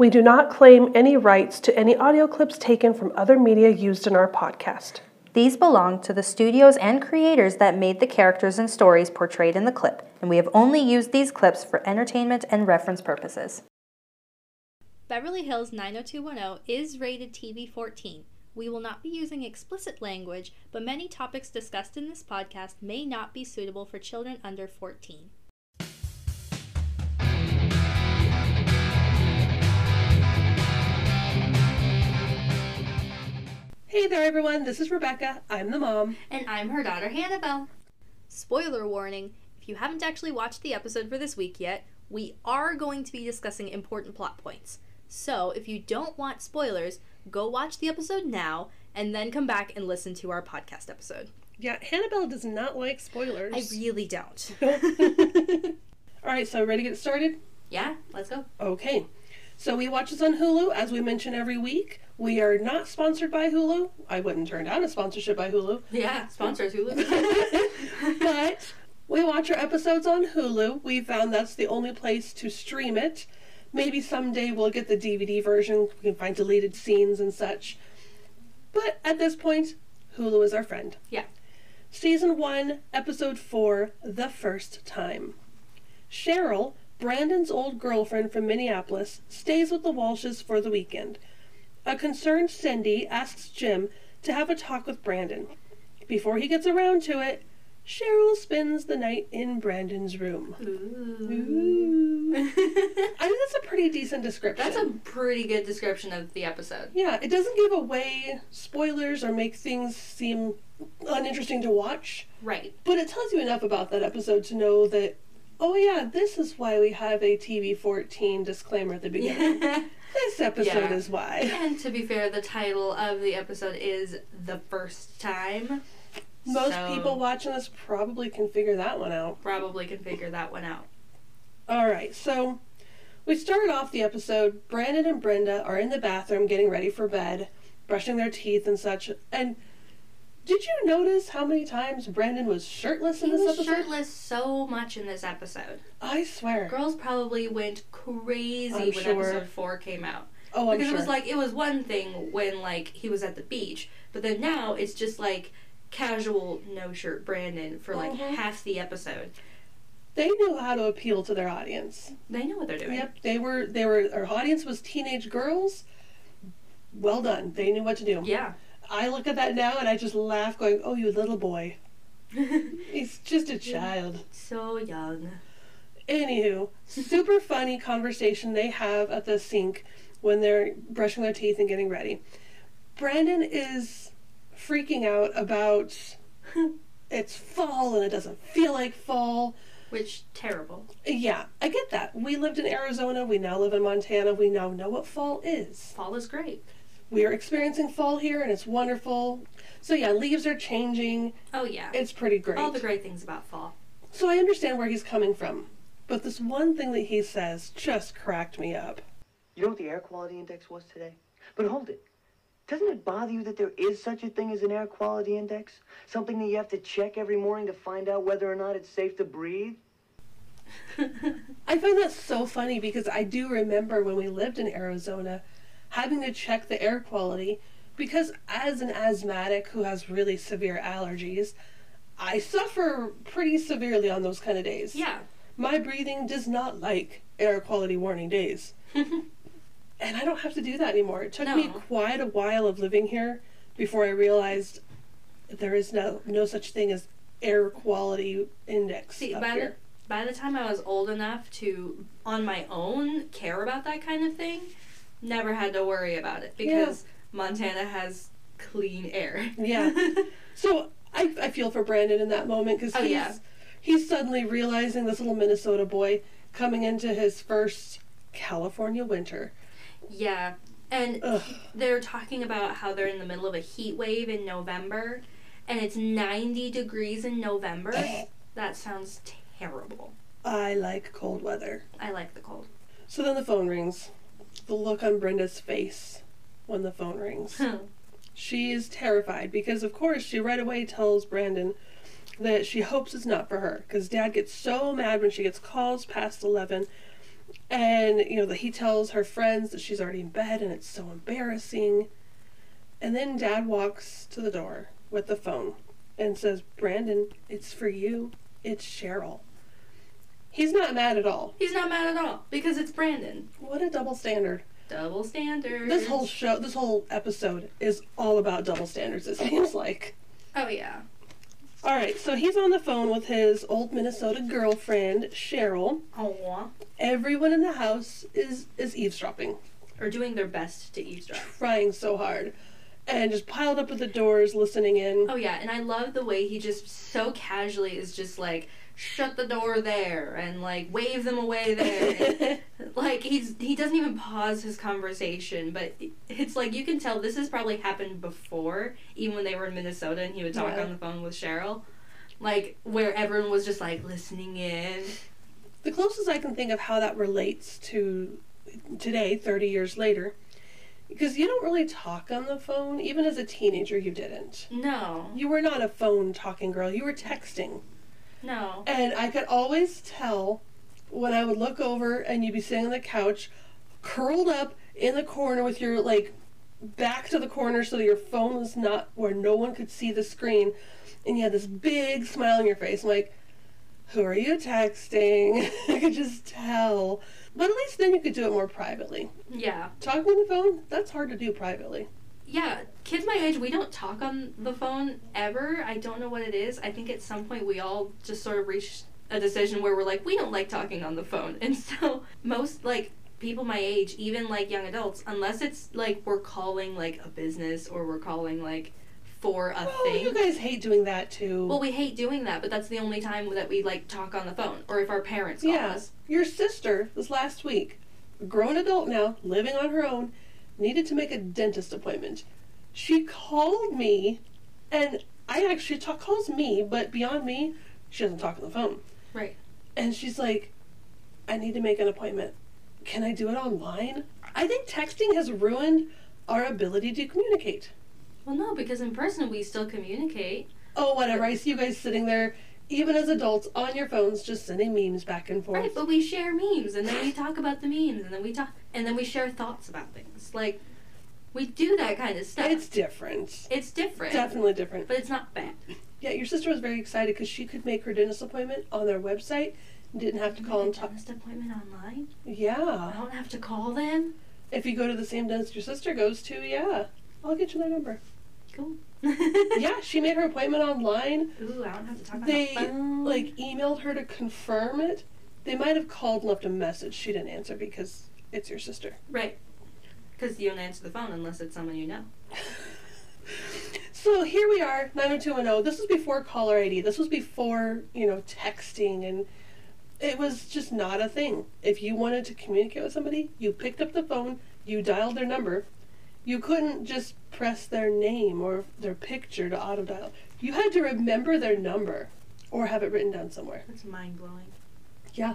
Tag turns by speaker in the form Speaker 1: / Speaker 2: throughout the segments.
Speaker 1: We do not claim any rights to any audio clips taken from other media used in our podcast.
Speaker 2: These belong to the studios and creators that made the characters and stories portrayed in the clip, and we have only used these clips for entertainment and reference purposes.
Speaker 3: Beverly Hills 90210 is rated TV 14. We will not be using explicit language, but many topics discussed in this podcast may not be suitable for children under 14.
Speaker 1: Hey there, everyone. This is Rebecca. I'm the mom.
Speaker 3: And I'm her daughter, Hannah Belle. Spoiler warning if you haven't actually watched the episode for this week yet, we are going to be discussing important plot points. So if you don't want spoilers, go watch the episode now and then come back and listen to our podcast episode.
Speaker 1: Yeah, Hannah Belle does not like spoilers.
Speaker 3: I really don't.
Speaker 1: All right, so ready to get started?
Speaker 3: yeah, let's go.
Speaker 1: Okay. So we watch this on Hulu, as we mention every week. We are not sponsored by Hulu. I wouldn't turn down a sponsorship by Hulu.
Speaker 3: Yeah, sponsors Hulu.
Speaker 1: but we watch our episodes on Hulu. We found that's the only place to stream it. Maybe someday we'll get the DVD version. We can find deleted scenes and such. But at this point, Hulu is our friend.
Speaker 3: yeah.
Speaker 1: Season 1, Episode 4 The First Time. Cheryl, Brandon's old girlfriend from Minneapolis, stays with the Walshes for the weekend. A concerned Cindy asks Jim to have a talk with Brandon. Before he gets around to it, Cheryl spends the night in Brandon's room. Ooh. I think that's a pretty decent description.
Speaker 3: That's a pretty good description of the episode.
Speaker 1: Yeah, it doesn't give away spoilers or make things seem uninteresting to watch.
Speaker 3: Right.
Speaker 1: But it tells you enough about that episode to know that, oh yeah, this is why we have a TV 14 disclaimer at the beginning. this episode
Speaker 3: Yeah.
Speaker 1: is why.
Speaker 3: And to be fair, the title of the episode is The First Time.
Speaker 1: Most
Speaker 3: So-
Speaker 1: people watching this probably can figure that one out.
Speaker 3: Probably can figure that one out.
Speaker 1: Alright, so we started off the episode. Brandon and Brenda are in the bathroom getting ready for bed, brushing their teeth and such. And did you notice how many times Brandon was shirtless in this
Speaker 3: was
Speaker 1: episode?
Speaker 3: shirtless so much in this episode.
Speaker 1: I swear.
Speaker 3: Girls probably went crazy
Speaker 1: I'm
Speaker 3: when
Speaker 1: sure.
Speaker 3: episode four came out.
Speaker 1: oh, I'm
Speaker 3: because
Speaker 1: sure.
Speaker 3: it was like it was one thing when like he was at the beach, but then now it's just like casual no shirt Brandon for like
Speaker 1: Mhm.
Speaker 3: half the episode.
Speaker 1: they knew how to appeal to their audience.
Speaker 3: They know what they're doing.
Speaker 1: Yep, they were. They were. Our audience was teenage girls. Well done. They knew what to do.
Speaker 3: Yeah.
Speaker 1: I look at that now and I just laugh, going, "Oh, you little boy. He's just a child."
Speaker 3: so young.
Speaker 1: Anywho, super funny conversation they have at the sink when they're brushing their teeth and getting ready. Brandon is freaking out about it's fall and it doesn't feel like fall.
Speaker 3: Which terrible.
Speaker 1: Yeah, I get that. We lived in Arizona, we now live in Montana, we now know what fall is.
Speaker 3: Fall is great.
Speaker 1: We are experiencing fall here and it's wonderful. So yeah, leaves are changing.
Speaker 3: Oh yeah.
Speaker 1: It's pretty great.
Speaker 3: All the great things about fall.
Speaker 1: So I understand where he's coming from. But this one thing that he says just cracked me up.
Speaker 4: You know what the air quality index was today? But hold it. Doesn't it bother you that there is such a thing as an air quality index? Something that you have to check every morning to find out whether or not it's safe to breathe?
Speaker 1: I find that so funny because I do remember when we lived in Arizona having to check the air quality because as an asthmatic who has really severe allergies, I suffer pretty severely on those kind of days.
Speaker 3: yeah.
Speaker 1: My breathing does not like air quality warning days. and I don't have to do that anymore. It took me quite a while of living here before I realized there is no no such thing as air quality index
Speaker 3: See,
Speaker 1: up
Speaker 3: by
Speaker 1: here.
Speaker 3: the by the time I was old enough to on my own care about that kind of thing, never had to worry about it because Montana has clean air.
Speaker 1: Yeah. So I, I feel for Brandon in that moment because
Speaker 3: Oh,
Speaker 1: he's
Speaker 3: yeah.
Speaker 1: he's suddenly realizing this little Minnesota boy coming into his first California winter.
Speaker 3: yeah. And
Speaker 1: Ugh.
Speaker 3: they're talking about how they're in the middle of a heat wave in November and it's 90 degrees in November. that sounds terrible.
Speaker 1: I like cold weather.
Speaker 3: I like the cold.
Speaker 1: So then the phone rings. The look on Brenda's face when the phone rings. She is terrified because, of course, she right away tells Brandon that she hopes it's not for her because dad gets so mad when she gets calls past 11 And, you know, that he tells her friends that she's already in bed and it's so embarrassing. And then dad walks to the door with the phone and says, Brandon, it's for you. It's Cheryl. He's not mad at all.
Speaker 3: He's not mad at all because it's Brandon.
Speaker 1: What a double standard.
Speaker 3: Double standards.
Speaker 1: This whole show, this whole episode is all about double standards, it seems like.
Speaker 3: Oh yeah.
Speaker 1: All right, so he's on the phone with his old Minnesota girlfriend, Cheryl.
Speaker 3: Aw.
Speaker 1: Everyone in the house is is eavesdropping,
Speaker 3: Or doing their best to eavesdrop.
Speaker 1: trying so hard, and just piled up at the doors, listening in.
Speaker 3: Oh yeah, and I love the way he just so casually is just like shut the door there and like wave them away there. like he's he doesn't even pause his conversation, but it's like you can tell this has probably happened before, even when they were in Minnesota and he would talk
Speaker 1: Yeah.
Speaker 3: on the phone with Cheryl. Like where everyone was just like listening in.
Speaker 1: the closest I can think of how that relates to today, 30 years later, because you don't really talk on the phone. Even as a teenager, you didn't.
Speaker 3: No.
Speaker 1: You were not a phone talking girl. You were texting.
Speaker 3: No.
Speaker 1: And I could always tell when I would look over and you'd be sitting on the couch, curled up in the corner with your like back to the corner so that your phone was not where no one could see the screen, and you had this big smile on your face. I'm like, who are you texting? I could just tell. But at least then you could do it more privately.
Speaker 3: Yeah.
Speaker 1: Talking on the phone, that's hard to do privately.
Speaker 3: Yeah, kids my age, we don't talk on the phone ever. I don't know what it is. I think at some point we all just sort of reached a decision where we're like, we don't like talking on the phone. And so most like people my age, even like young adults, unless it's like we're calling like a business or we're calling like for a
Speaker 1: Oh,
Speaker 3: thing.
Speaker 1: you guys hate doing that too.
Speaker 3: well, we hate doing that, but that's the only time that we like talk on the phone or if our parents call
Speaker 1: Yeah.
Speaker 3: us.
Speaker 1: Your sister, this last week, a grown adult now, living on her own, needed to make a dentist appointment. She called me, and I actually talk, calls me, but beyond me, she doesn't talk on the phone.
Speaker 3: Right.
Speaker 1: And she's like, I need to make an appointment. Can I do it online? I think texting has ruined our ability to communicate.
Speaker 3: Well, no, because in person we still communicate.
Speaker 1: Oh, whatever. I see you guys sitting there, even as adults, on your phones, just sending memes back and forth.
Speaker 3: Right, but we share memes and then we talk about the memes and then we talk and then we share thoughts about things. Like we do that kind of stuff.
Speaker 1: It's different.
Speaker 3: it's different.
Speaker 1: Definitely different.
Speaker 3: But it's not bad.
Speaker 1: Yeah, your sister was very excited because she could make her dentist appointment on their website. and Didn't have to call and talk.
Speaker 3: dentist appointment online.
Speaker 1: Yeah.
Speaker 3: I don't have to call them.
Speaker 1: If you go to the same dentist your sister goes to, yeah. I'll get you their number.
Speaker 3: Cool.
Speaker 1: Yeah, she made her appointment online.
Speaker 3: Ooh, I don't have to talk on
Speaker 1: They
Speaker 3: the
Speaker 1: like emailed her to confirm it. They might have called and left a message. She didn't answer because it's your sister.
Speaker 3: right. Because you don't answer the phone unless it's someone you know.
Speaker 1: So here we are, 90210. This was before caller ID. This was before, you know, texting and it was just not a thing. If you wanted to communicate with somebody, you picked up the phone, you dialed their number. You couldn't just press their name or their picture to auto dial. You had to remember their number or have it written down somewhere.
Speaker 3: That's mind blowing.
Speaker 1: Yeah.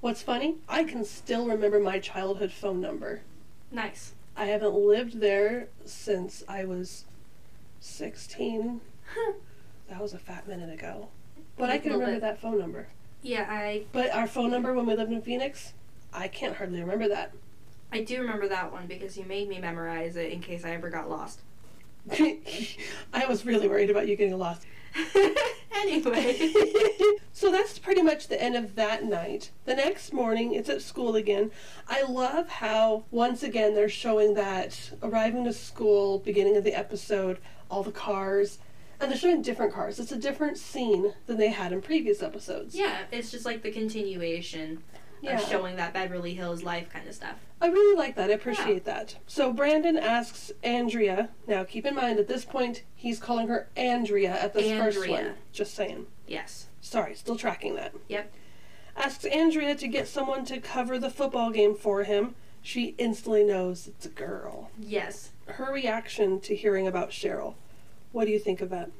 Speaker 1: What's funny? I can still remember my childhood phone number.
Speaker 3: Nice.
Speaker 1: I haven't lived there since I was 16. That was a fat minute ago. But I can remember
Speaker 3: bit.
Speaker 1: that phone number.
Speaker 3: Yeah, I
Speaker 1: But our phone number when we lived in Phoenix, I can't hardly remember that.
Speaker 3: I do remember that one because you made me memorize it in case I ever got lost.
Speaker 1: I was really worried about you getting lost.
Speaker 3: anyway.
Speaker 1: so that's pretty much the end of that night. The next morning, it's at school again. I love how, once again, they're showing that arriving to school, beginning of the episode, all the cars, and they're showing different cars. It's a different scene than they had in previous episodes.
Speaker 3: yeah, it's just like the continuation
Speaker 1: Yeah.
Speaker 3: of showing that Beverly Hills life kind of stuff.
Speaker 1: I really like that. I appreciate that. So Brandon asks Andrea. Now, keep in mind, at this point, he's calling her Andrea at this first
Speaker 3: Andrea.
Speaker 1: one. Just saying.
Speaker 3: Yes.
Speaker 1: Sorry, still tracking that.
Speaker 3: Yep.
Speaker 1: Asks Andrea to get someone to cover the football game for him. She instantly knows it's a girl.
Speaker 3: Yes.
Speaker 1: Her reaction to hearing about Cheryl. What do you think of that?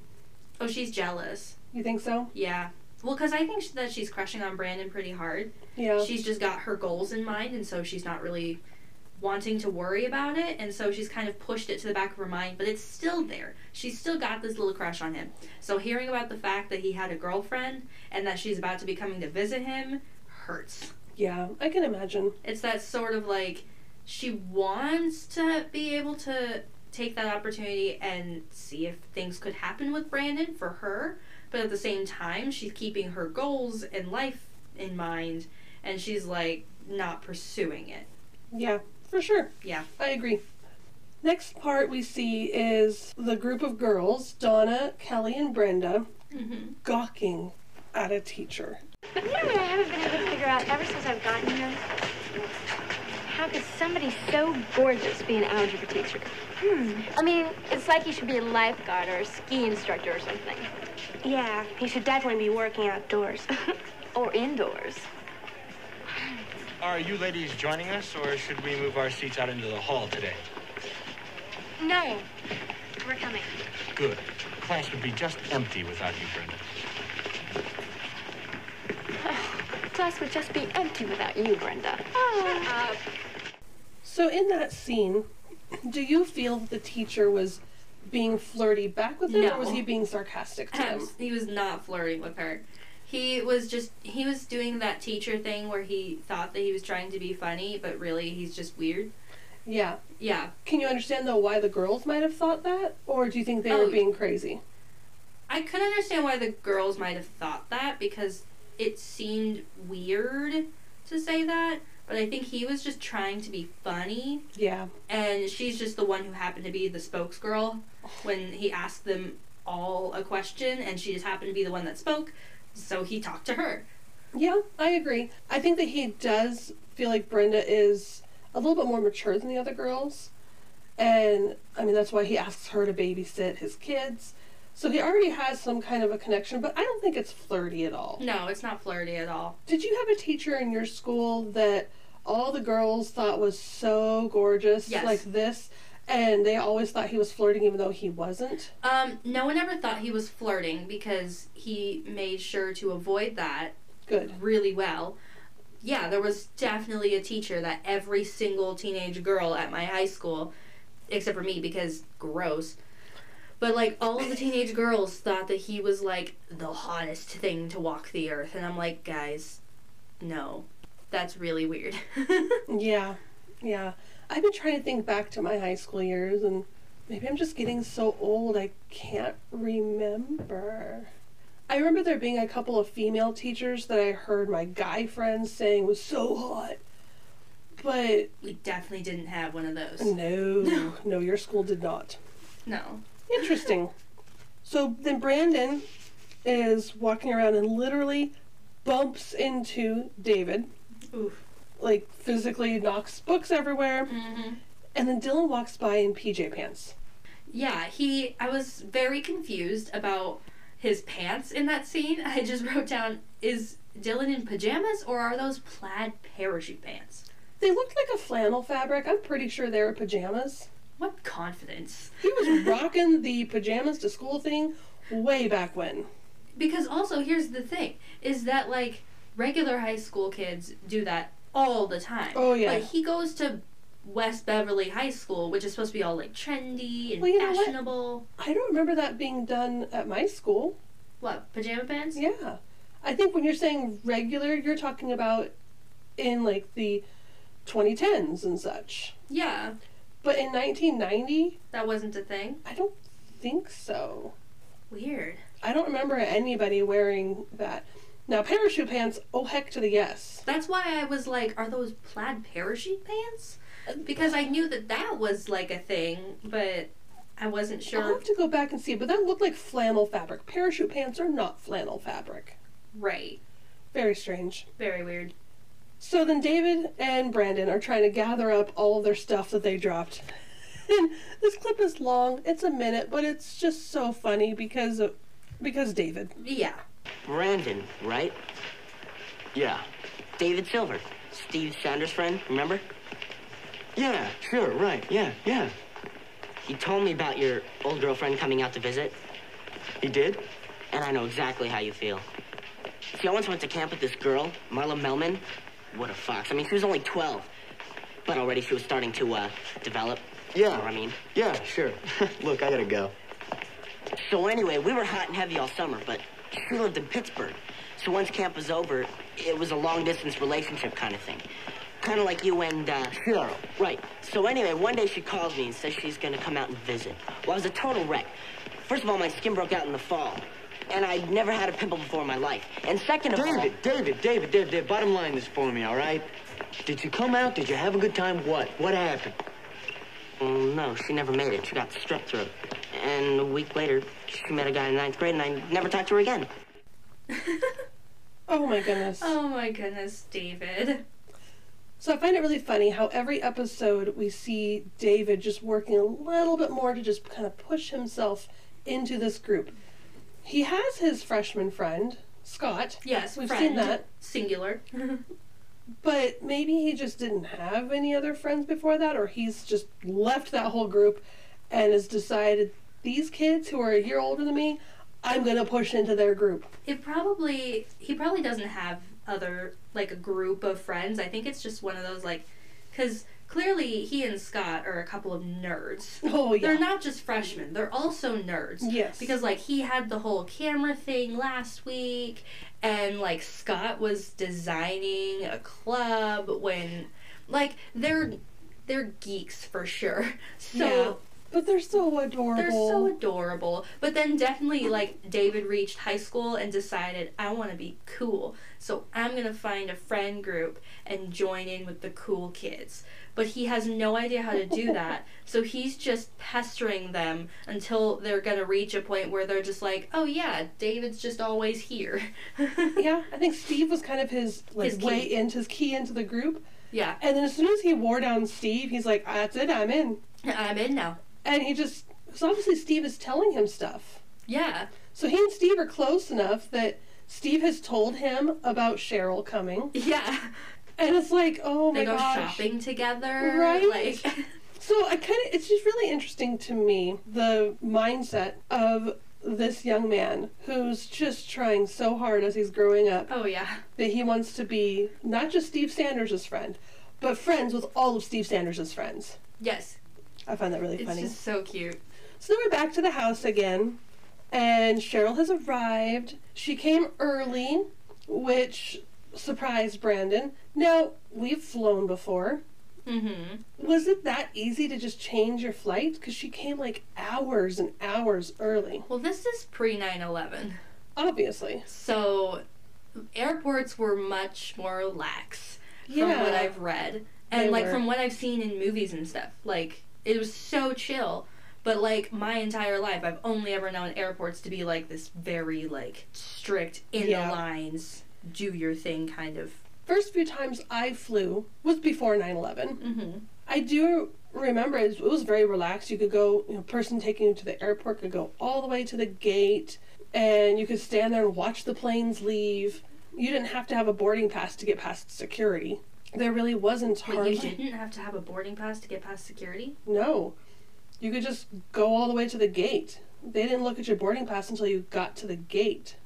Speaker 3: Oh, she's jealous.
Speaker 1: You think so?
Speaker 3: Yeah. Well, because I think sh- that she's crushing on Brandon pretty hard.
Speaker 1: Yeah.
Speaker 3: She's just got her goals in mind, and so she's not really wanting to worry about it, and so she's kind of pushed it to the back of her mind, but it's still there. She's still got this little crush on him. So hearing about the fact that he had a girlfriend and that she's about to be coming to visit him hurts.
Speaker 1: Yeah, I can imagine.
Speaker 3: It's that sort of like she wants to be able to take that opportunity and see if things could happen with Brandon for her, but at the same time, she's keeping her goals in life in mind and she's like not pursuing it.
Speaker 1: Yeah, for sure.
Speaker 3: Yeah.
Speaker 1: I agree. Next part we see is the group of girls, Donna, Kelly, and Brenda,
Speaker 3: Mm-hmm.
Speaker 1: gawking at a teacher.
Speaker 5: But you know what I haven't been able to figure out ever since I've gotten here? How could somebody so gorgeous be an algebra teacher? Hmm. I mean, it's like he should be a lifeguard or a ski instructor or something.
Speaker 6: Yeah, he should definitely be working outdoors.
Speaker 5: Or indoors.
Speaker 7: Are you ladies joining us, or should we move our seats out into the hall today?
Speaker 5: No. We're coming.
Speaker 7: Good. Class would be just empty without you, Brenda.
Speaker 5: Class would just be empty without you, Brenda. Uh,
Speaker 1: So in that scene, do you feel the teacher was being flirty back with him, or was he being sarcastic to um, him?
Speaker 3: he was not flirting with her. He was just he was doing that teacher thing where he thought that he was trying to be funny, but really he's just weird.
Speaker 1: Yeah.
Speaker 3: Yeah.
Speaker 1: Can you understand though why the girls might have thought that, or do you think they
Speaker 3: Oh.
Speaker 1: were being crazy?
Speaker 3: I could understand why the girls might have thought that because it seemed weird to say that, but I think he was just trying to be funny
Speaker 1: Yeah.
Speaker 3: and she's just the one who happened to be the spokesgirl when he asked them all a question and she just happened to be the one that spoke, so he talked to her.
Speaker 1: Yeah, I agree. I think that he does feel like Brenda is a little bit more mature than the other girls. And I mean, that's why he asks her to babysit his kids. So he already has some kind of a connection, but I don't think it's flirty at all.
Speaker 3: No, it's not flirty at all.
Speaker 1: Did you have a teacher in your school that all the girls thought was so gorgeous,
Speaker 3: Yes.
Speaker 1: like this, and they always thought he was flirting even though he wasn't?
Speaker 3: Um, no one ever thought he was flirting because he made sure to avoid that
Speaker 1: Good.
Speaker 3: really well. Yeah, there was definitely a teacher that every single teenage girl at my high school, except for me because gross, but like all of the teenage girls thought that he was like the hottest thing to walk the earth. And I'm like, guys, no, that's really weird.
Speaker 1: Yeah, yeah. I've been trying to think back to my high school years, and maybe I'm just getting so old I can't remember. I remember there being a couple of female teachers that I heard my guy friends saying was so hot. But
Speaker 3: we definitely didn't have one of those.
Speaker 1: no, no, your school did not.
Speaker 3: No.
Speaker 1: Interesting. So then Brandon is walking around and literally bumps into David,
Speaker 3: Oof.
Speaker 1: like physically knocks books everywhere.
Speaker 3: hmm
Speaker 1: And then Dylan walks by in PJ pants.
Speaker 3: Yeah, he. I was very confused about his pants in that scene. I just wrote down: Is Dylan in pajamas or are those plaid parachute pants?
Speaker 1: They looked like a flannel fabric. I'm pretty sure they were pajamas.
Speaker 3: What confidence!
Speaker 1: He was rocking the pajamas to school thing way back when.
Speaker 3: Because also, here's the thing: is that like regular high school kids do that all the time.
Speaker 1: Oh, yeah.
Speaker 3: But he goes to West Beverly High School, which is supposed to be all like trendy and
Speaker 1: Well, you know what?
Speaker 3: fashionable.
Speaker 1: I don't remember that being done at my school.
Speaker 3: What pajama pants?
Speaker 1: Yeah. I think when you're saying regular, you're talking about in like the 2010s and such.
Speaker 3: Yeah,
Speaker 1: But in 1990,
Speaker 3: that wasn't a thing.
Speaker 1: I don't think so.
Speaker 3: Weird.
Speaker 1: I don't remember anybody wearing that. Now, parachute pants, oh heck to the yes.
Speaker 3: That's why I was like, are those plaid parachute pants? Because I knew that that was like a thing, but I wasn't sure.
Speaker 1: I'll have to go back and see, but that looked like flannel fabric. Parachute pants are not flannel fabric.
Speaker 3: Right.
Speaker 1: Very strange.
Speaker 3: Very weird.
Speaker 1: So then David and Brandon are trying to gather up all of their stuff that they dropped. And this clip is long. It's a minute, but it's just so funny because of because David.
Speaker 3: Yeah.
Speaker 8: Brandon, right?
Speaker 7: Yeah.
Speaker 8: David Silver, Steve Sanders' friend, remember?
Speaker 7: Yeah, sure, right. Yeah, yeah.
Speaker 8: He told me about your old girlfriend coming out to visit,
Speaker 7: He did?
Speaker 8: and I know exactly how you feel. See, I once went to camp with this girl, Marla Melman. What a fox. I mean, she was only 12, but already she was starting to, uh, develop. You know
Speaker 7: Yeah.
Speaker 8: what I mean?
Speaker 7: Yeah, sure. Look, I gotta go.
Speaker 8: So anyway, we were hot and heavy all summer, but she lived in Pittsburgh. So once camp was over, it was a long distance relationship kind of thing. Kind of like you and, uh,
Speaker 4: Cheryl.
Speaker 8: Right. So anyway, one day she calls me and says she's gonna come out and visit. Well, I was a total wreck. First of all, my skin broke out in the fall. And I'd never had a pimple before in my life. And second of all...
Speaker 4: David, David, David, David, David, bottom line this for me, all right? Did you come out? Did you have a good time? What? What happened?
Speaker 8: Well, no, she never made it. She got strep throat. And a week later, she met a guy in ninth grade, and I never talked to her again.
Speaker 1: Oh my goodness.
Speaker 3: Oh my goodness, David.
Speaker 1: So I find it really funny how every episode we see David just working a little bit more to just kind of push himself into this group. He has his freshman friend, Scott.
Speaker 3: Yes,
Speaker 1: We've
Speaker 3: friend.
Speaker 1: seen that.
Speaker 3: Singular.
Speaker 1: But maybe he just didn't have any other friends before that, or he's just left that whole group and has decided these kids who are a year older than me, I'm going to push into their group.
Speaker 3: It probably he probably doesn't have other like a group of friends. I think it's just one of those like cuz clearly he and Scott are a couple of nerds.
Speaker 1: Oh, yeah.
Speaker 3: They're not just freshmen, they're also nerds.
Speaker 1: Yes.
Speaker 3: Because like he had the whole camera thing last week and like Scott was designing a club when like they're they're geeks for sure. So
Speaker 1: Yeah. But they're so adorable.
Speaker 3: they're so adorable. But then definitely like David reached high school and decided I want to be cool. So I'm going to find a friend group and join in with the cool kids. But he has no idea how to do that. so he's just pestering them until they're going to reach a point where they're just like, "Oh yeah, David's just always here."
Speaker 1: yeah, I think Steve was kind of his like
Speaker 3: His
Speaker 1: way into his key into the group.
Speaker 3: yeah.
Speaker 1: And then as soon as he wore down Steve, he's like, "That's it, I'm in."
Speaker 3: I'm in now.
Speaker 1: And he just so obviously Steve is telling him stuff.
Speaker 3: Yeah.
Speaker 1: So he and Steve are close enough that Steve has told him about Cheryl coming,
Speaker 3: Yeah.
Speaker 1: And it's like, oh my
Speaker 3: They go
Speaker 1: gosh.
Speaker 3: shopping together.
Speaker 1: Right?
Speaker 3: Like
Speaker 1: So I kind of it's just really interesting to me the mindset of this young man who's just trying so hard as he's growing up
Speaker 3: Oh yeah.
Speaker 1: that he wants to be not just Steve Sanders' friend, but friends with all of Steve Sanders' friends.
Speaker 3: Yes.
Speaker 1: I find that really
Speaker 3: It's
Speaker 1: funny.
Speaker 3: just so cute.
Speaker 1: So then we're back to the house again, and Cheryl has arrived. She came early, which surprised Brandon. Now, we've flown before.
Speaker 3: Mhm.
Speaker 1: Was it that easy to just change your flight? Because she came like hours and hours early.
Speaker 3: Well, this is pre 9 11.
Speaker 1: Obviously.
Speaker 3: So, airports were much more lax from what I've read. And,
Speaker 1: They
Speaker 3: like,
Speaker 1: were.
Speaker 3: from what I've seen in movies and stuff. Like, it was so chill. But, like, my entire life, I've only ever known airports to be, like, this very, like, strict, in
Speaker 1: Yeah.
Speaker 3: the lines, do your thing kind of.
Speaker 1: First few times I flew was before 9 11.
Speaker 3: Mm-hmm.
Speaker 1: I do remember it was, it was very relaxed. You could go, you know, person taking you to the airport could go all the way to the gate, and you could stand there and watch the planes leave. You didn't have to have a boarding pass to get past security. There really wasn't hardly.
Speaker 3: you didn't have to have a boarding pass to get past security?
Speaker 1: No, you could just go all the way to the gate. They didn't look at your boarding pass until you got to the gate.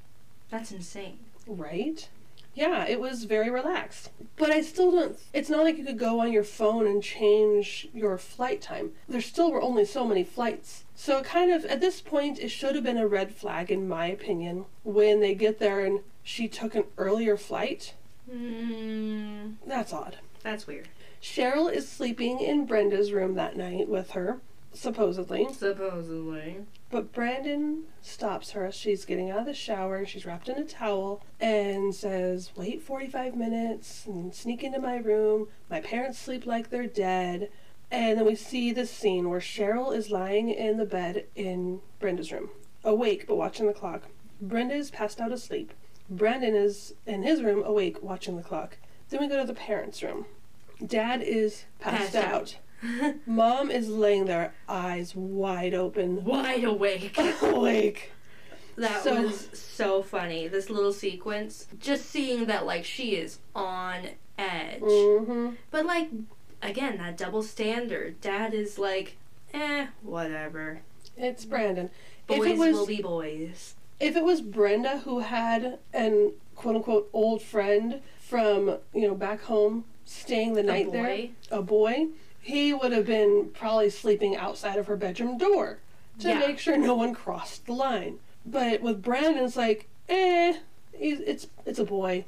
Speaker 3: That's insane.
Speaker 1: Right? Yeah, it was very relaxed. But I still don't. It's not like you could go on your phone and change your flight time. There still were only so many flights. So, it kind of, at this point, it should have been a red flag, in my opinion, when they get there and she took an earlier flight.
Speaker 3: Mm,
Speaker 1: That's odd.
Speaker 3: that's weird.
Speaker 1: Cheryl is sleeping in Brenda's room that night with her, supposedly.
Speaker 3: Supposedly.
Speaker 1: But Brandon stops her as she's getting out of the shower. She's wrapped in a towel and says, Wait 45 minutes and sneak into my room. My parents sleep like they're dead. And then we see this scene where Cheryl is lying in the bed in Brenda's room, awake but watching the clock. Brenda is passed out asleep. Brandon is in his room, awake, watching the clock. Then we go to the parents' room. Dad is passed,
Speaker 3: Passed
Speaker 1: out.
Speaker 3: out.
Speaker 1: Mom is laying there, eyes wide open,
Speaker 3: Wide awake.
Speaker 1: awake.
Speaker 3: That
Speaker 1: So-
Speaker 3: was so funny. This little sequence, just seeing that like she is on edge,
Speaker 1: hmm
Speaker 3: but like again that double standard. Dad is like, eh, whatever.
Speaker 1: It's Brandon.
Speaker 3: Boys
Speaker 1: if it was
Speaker 3: will be boys.
Speaker 1: if it was Brenda who had an quote unquote old friend from you know back home staying the night there,
Speaker 3: boy?
Speaker 1: a boy, he would have been probably sleeping outside of her bedroom door to
Speaker 3: Yeah.
Speaker 1: make sure no one crossed the line. But with Brandon, it's like, eh, He's, it's it's a boy.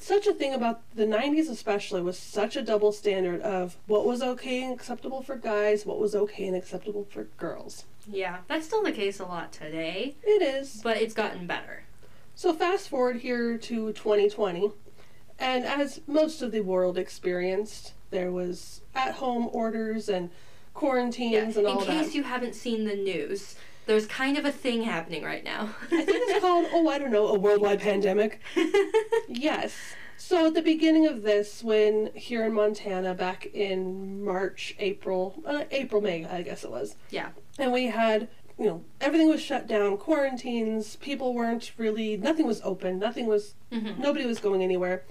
Speaker 1: Such a thing about the 90s, especially, was such a double standard of what was okay and acceptable for guys, what was okay and acceptable for girls.
Speaker 3: Yeah, that's still the case a lot today,
Speaker 1: It is.
Speaker 3: but it's gotten better.
Speaker 1: So fast forward here to 2020, and as most of the world experienced, there was at-home orders and quarantines and
Speaker 3: In
Speaker 1: all that.
Speaker 3: In case you haven't seen the news, there's kind of a thing happening right now.
Speaker 1: I think it's called, oh, I don't know, a worldwide pandemic. yes. So at the beginning of this, when here in Montana, back in March, April, uh, April, May, I guess it was,
Speaker 3: yeah.
Speaker 1: and we had you know everything was shut down quarantines people weren't really nothing was open nothing was
Speaker 3: Mhm.
Speaker 1: nobody was going anywhere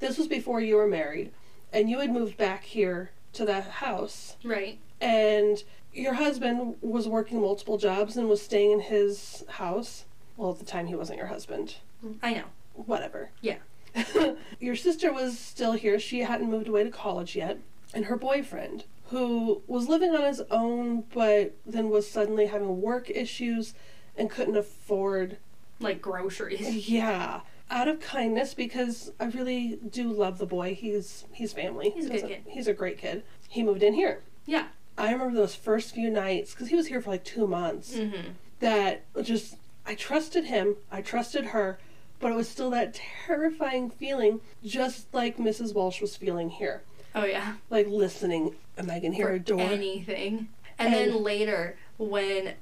Speaker 1: this was before you were married and you had moved back here to that house
Speaker 3: Right.
Speaker 1: and your husband was working multiple jobs and was staying in his house well at the time he wasn't your husband mm-hmm.
Speaker 3: I know.
Speaker 1: whatever
Speaker 3: Yeah.
Speaker 1: your sister was still here. She hadn't moved away to college yet. And her boyfriend, who was living on his own, but then was suddenly having work issues and couldn't afford,
Speaker 3: Like groceries.
Speaker 1: yeah, out of kindness because I really do love the boy. He's he's family.
Speaker 3: He's a good
Speaker 1: Doesn't-
Speaker 3: kid.
Speaker 1: He's a great kid. He moved in here.
Speaker 3: Yeah.
Speaker 1: I remember those first few nights because he was here for like two months.
Speaker 3: Mm-hmm.
Speaker 1: That just I trusted him. I trusted her. But it was still that terrifying feeling, just like Mrs. Walsh was feeling here.
Speaker 3: Oh yeah.
Speaker 1: Like listening, am I gonna hear
Speaker 3: For
Speaker 1: a door?
Speaker 3: anything. And,
Speaker 1: And-
Speaker 3: then later, when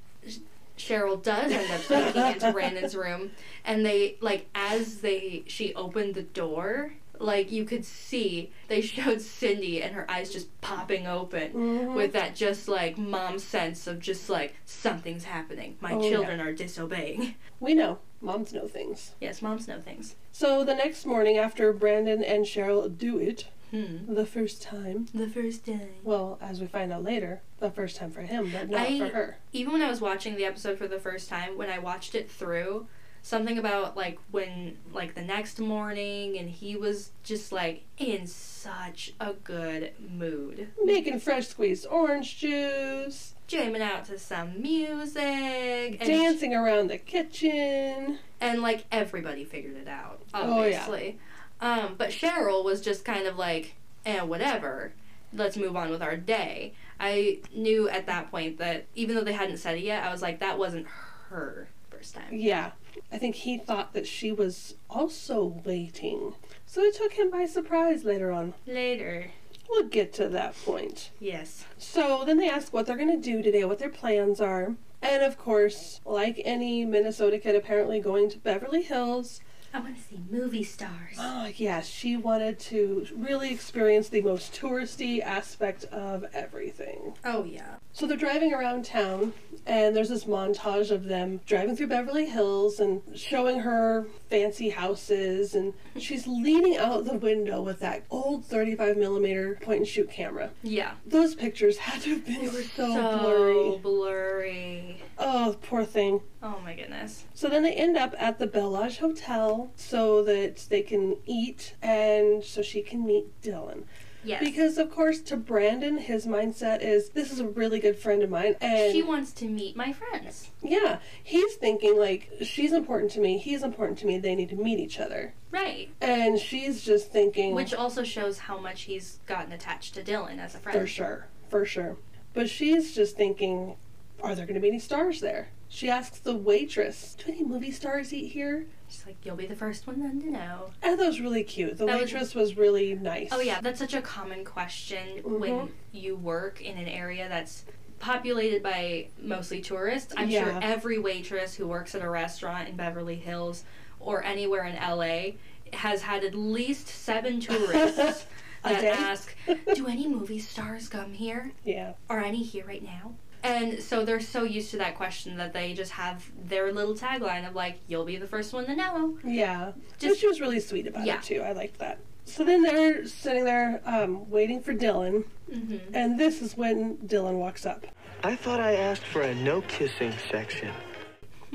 Speaker 3: Cheryl does end up sneaking into Brandon's room, and they like as they she opened the door, like you could see they showed Cindy and her eyes just popping open
Speaker 1: Mhm.
Speaker 3: with that just like mom sense of just like something's happening. My
Speaker 1: Oh, yeah.
Speaker 3: children are disobeying.
Speaker 1: We know. Moms know things.
Speaker 3: Yes, moms know things.
Speaker 1: So the next morning, after Brandon and Cheryl do it
Speaker 3: Hmm.
Speaker 1: the first time,
Speaker 3: The first time.
Speaker 1: well, as we find out later, the first time for him, but not
Speaker 3: I-
Speaker 1: for her.
Speaker 3: even when I was watching the episode for the first time, when I watched it through, something about like when like the next morning and he was just like in such a good mood.
Speaker 1: Making fresh squeezed orange juice,
Speaker 3: Jamming out to some music and
Speaker 1: dancing around the kitchen.
Speaker 3: and like everybody figured it out,
Speaker 1: Oh, yeah.
Speaker 3: Um, but Cheryl was just kind of like, eh, whatever. Let's move on with our day. I knew at that point that even though they hadn't said it yet, I was like, that wasn't her first time.
Speaker 1: Yeah, I think he thought that she was also waiting. So it took him by surprise later on.
Speaker 3: Later.
Speaker 1: We'll get to that point.
Speaker 3: Yes.
Speaker 1: So then they ask what they're going to do today, what their plans are. And of course, like any Minnesota kid apparently going to Beverly Hills,
Speaker 3: I want to see movie stars.
Speaker 1: oh yes, she wanted to really experience the most touristy aspect of everything.
Speaker 3: Oh yeah.
Speaker 1: So they're driving around town, and there's this montage of them driving through Beverly Hills and showing her fancy houses, and she's leaning out the window with that old 35 millimeter point and shoot camera.
Speaker 3: Yeah.
Speaker 1: Those pictures had to have been so,
Speaker 3: so
Speaker 1: blurry.
Speaker 3: blurry.
Speaker 1: Oh, poor thing.
Speaker 3: Oh my goodness.
Speaker 1: So then they end up at the Belle Lodge Hotel so that they can eat and so she can meet Dylan.
Speaker 3: Yes.
Speaker 1: Because of course, to Brandon, his mindset is this is a really good friend of mine, and
Speaker 3: she wants to meet my friends.
Speaker 1: yeah, he's thinking like she's important to me, he's important to me. They need to meet each other,
Speaker 3: Right.
Speaker 1: and she's just thinking,
Speaker 3: Which also shows how much he's gotten attached to Dylan as a friend.
Speaker 1: for sure, for sure. But she's just thinking, are there going to be any stars there? She asks the waitress, "Do any movie stars eat here?"
Speaker 3: She's like, you'll be the first one then to know.
Speaker 1: And that was really cute. The
Speaker 3: That
Speaker 1: waitress was really nice.
Speaker 3: Oh yeah, that's such a common question
Speaker 1: Mhm.
Speaker 3: when you work in an area that's populated by mostly tourists. I'm sure every waitress who works at a restaurant in Beverly Hills or anywhere in LA has had at least seven tourists that ask, "Do any movie stars come here?
Speaker 1: Yeah.
Speaker 3: Are any here right now?" And so they're so used to that question that they just have their little tagline of like, "You'll be the first one to know."
Speaker 1: Yeah. Just,
Speaker 3: Just-
Speaker 1: she was really sweet about
Speaker 3: Yeah.
Speaker 1: it too. I liked that. So then they're sitting there um, waiting for Dylan,
Speaker 3: hmm
Speaker 1: and this is when Dylan walks up.
Speaker 9: I thought I asked for a no kissing section.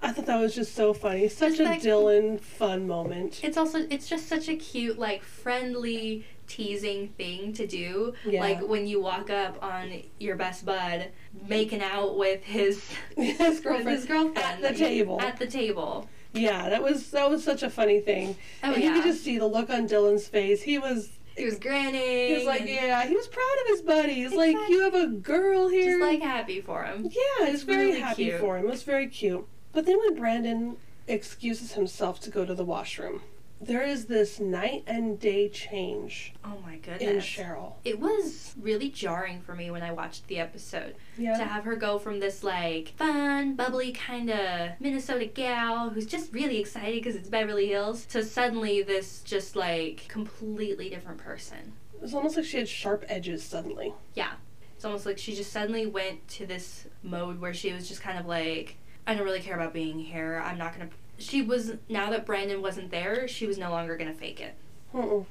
Speaker 1: I thought that was just so funny. Such
Speaker 3: Just
Speaker 1: a
Speaker 3: like-
Speaker 1: Dylan fun moment.
Speaker 3: It's also it's just such a cute like friendly teasing thing to do.
Speaker 1: Yeah.
Speaker 3: Like when you walk up on your best bud making out with his
Speaker 1: His girlfriend
Speaker 3: his girlfriend
Speaker 1: at the table.
Speaker 3: At the table.
Speaker 1: Yeah, that was that was such a funny thing.
Speaker 3: Oh,
Speaker 1: and you could just see the look on Dylan's face. He was
Speaker 3: He was grinning.
Speaker 1: he was like, yeah, he was proud of his buddy. He's like, you have a girl here.
Speaker 3: Just like happy for him.
Speaker 1: yeah, he's very
Speaker 3: really
Speaker 1: happy
Speaker 3: cute.
Speaker 1: for him. It was very cute. But then when Brandon excuses himself to go to the washroom, there is this night and day change
Speaker 3: Oh my
Speaker 1: in
Speaker 3: goodness.
Speaker 1: Cheryl.
Speaker 3: It was really jarring for me when I watched the episode.
Speaker 1: Yeah.
Speaker 3: To have her go from this like fun, bubbly kind of Minnesota gal who's just really excited because it's Beverly Hills to suddenly this just like completely different person.
Speaker 1: It was almost like she had sharp edges suddenly.
Speaker 3: Yeah. It's almost like she just suddenly went to this mode where she was just kind of like, I don't really care about being here. I'm not gonna. She was now that Brandon wasn't there, she was no longer gonna fake it.
Speaker 1: Mm-mm.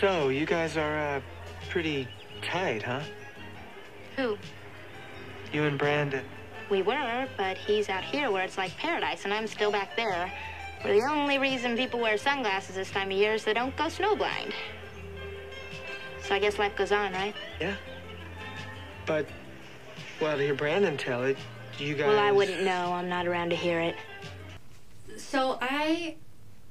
Speaker 9: So, you guys are, uh, pretty tight, huh?
Speaker 5: Who?
Speaker 9: You and Brandon.
Speaker 5: We were, but he's out here where it's like paradise, and I'm still back there. Where the only reason people wear sunglasses this time of year is they don't go snowblind. So I guess life goes on, right?
Speaker 9: Yeah. But, well, to hear Brandon tell it, you guys.
Speaker 5: Well, I wouldn't know. I'm not around to hear it.
Speaker 3: So I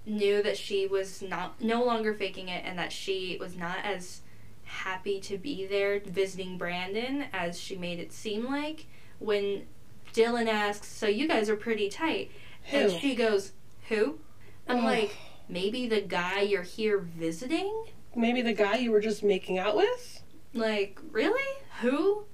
Speaker 3: knew that she was not no longer faking it and that she was not as happy to be there visiting Brandon as she made it seem like when Dylan asks, "So you guys are pretty tight." And she goes, "Who?" I'm
Speaker 1: Oh.
Speaker 3: like, "Maybe the guy you're here visiting?"
Speaker 1: Maybe the guy you were just making out with?
Speaker 3: Like, really? Who?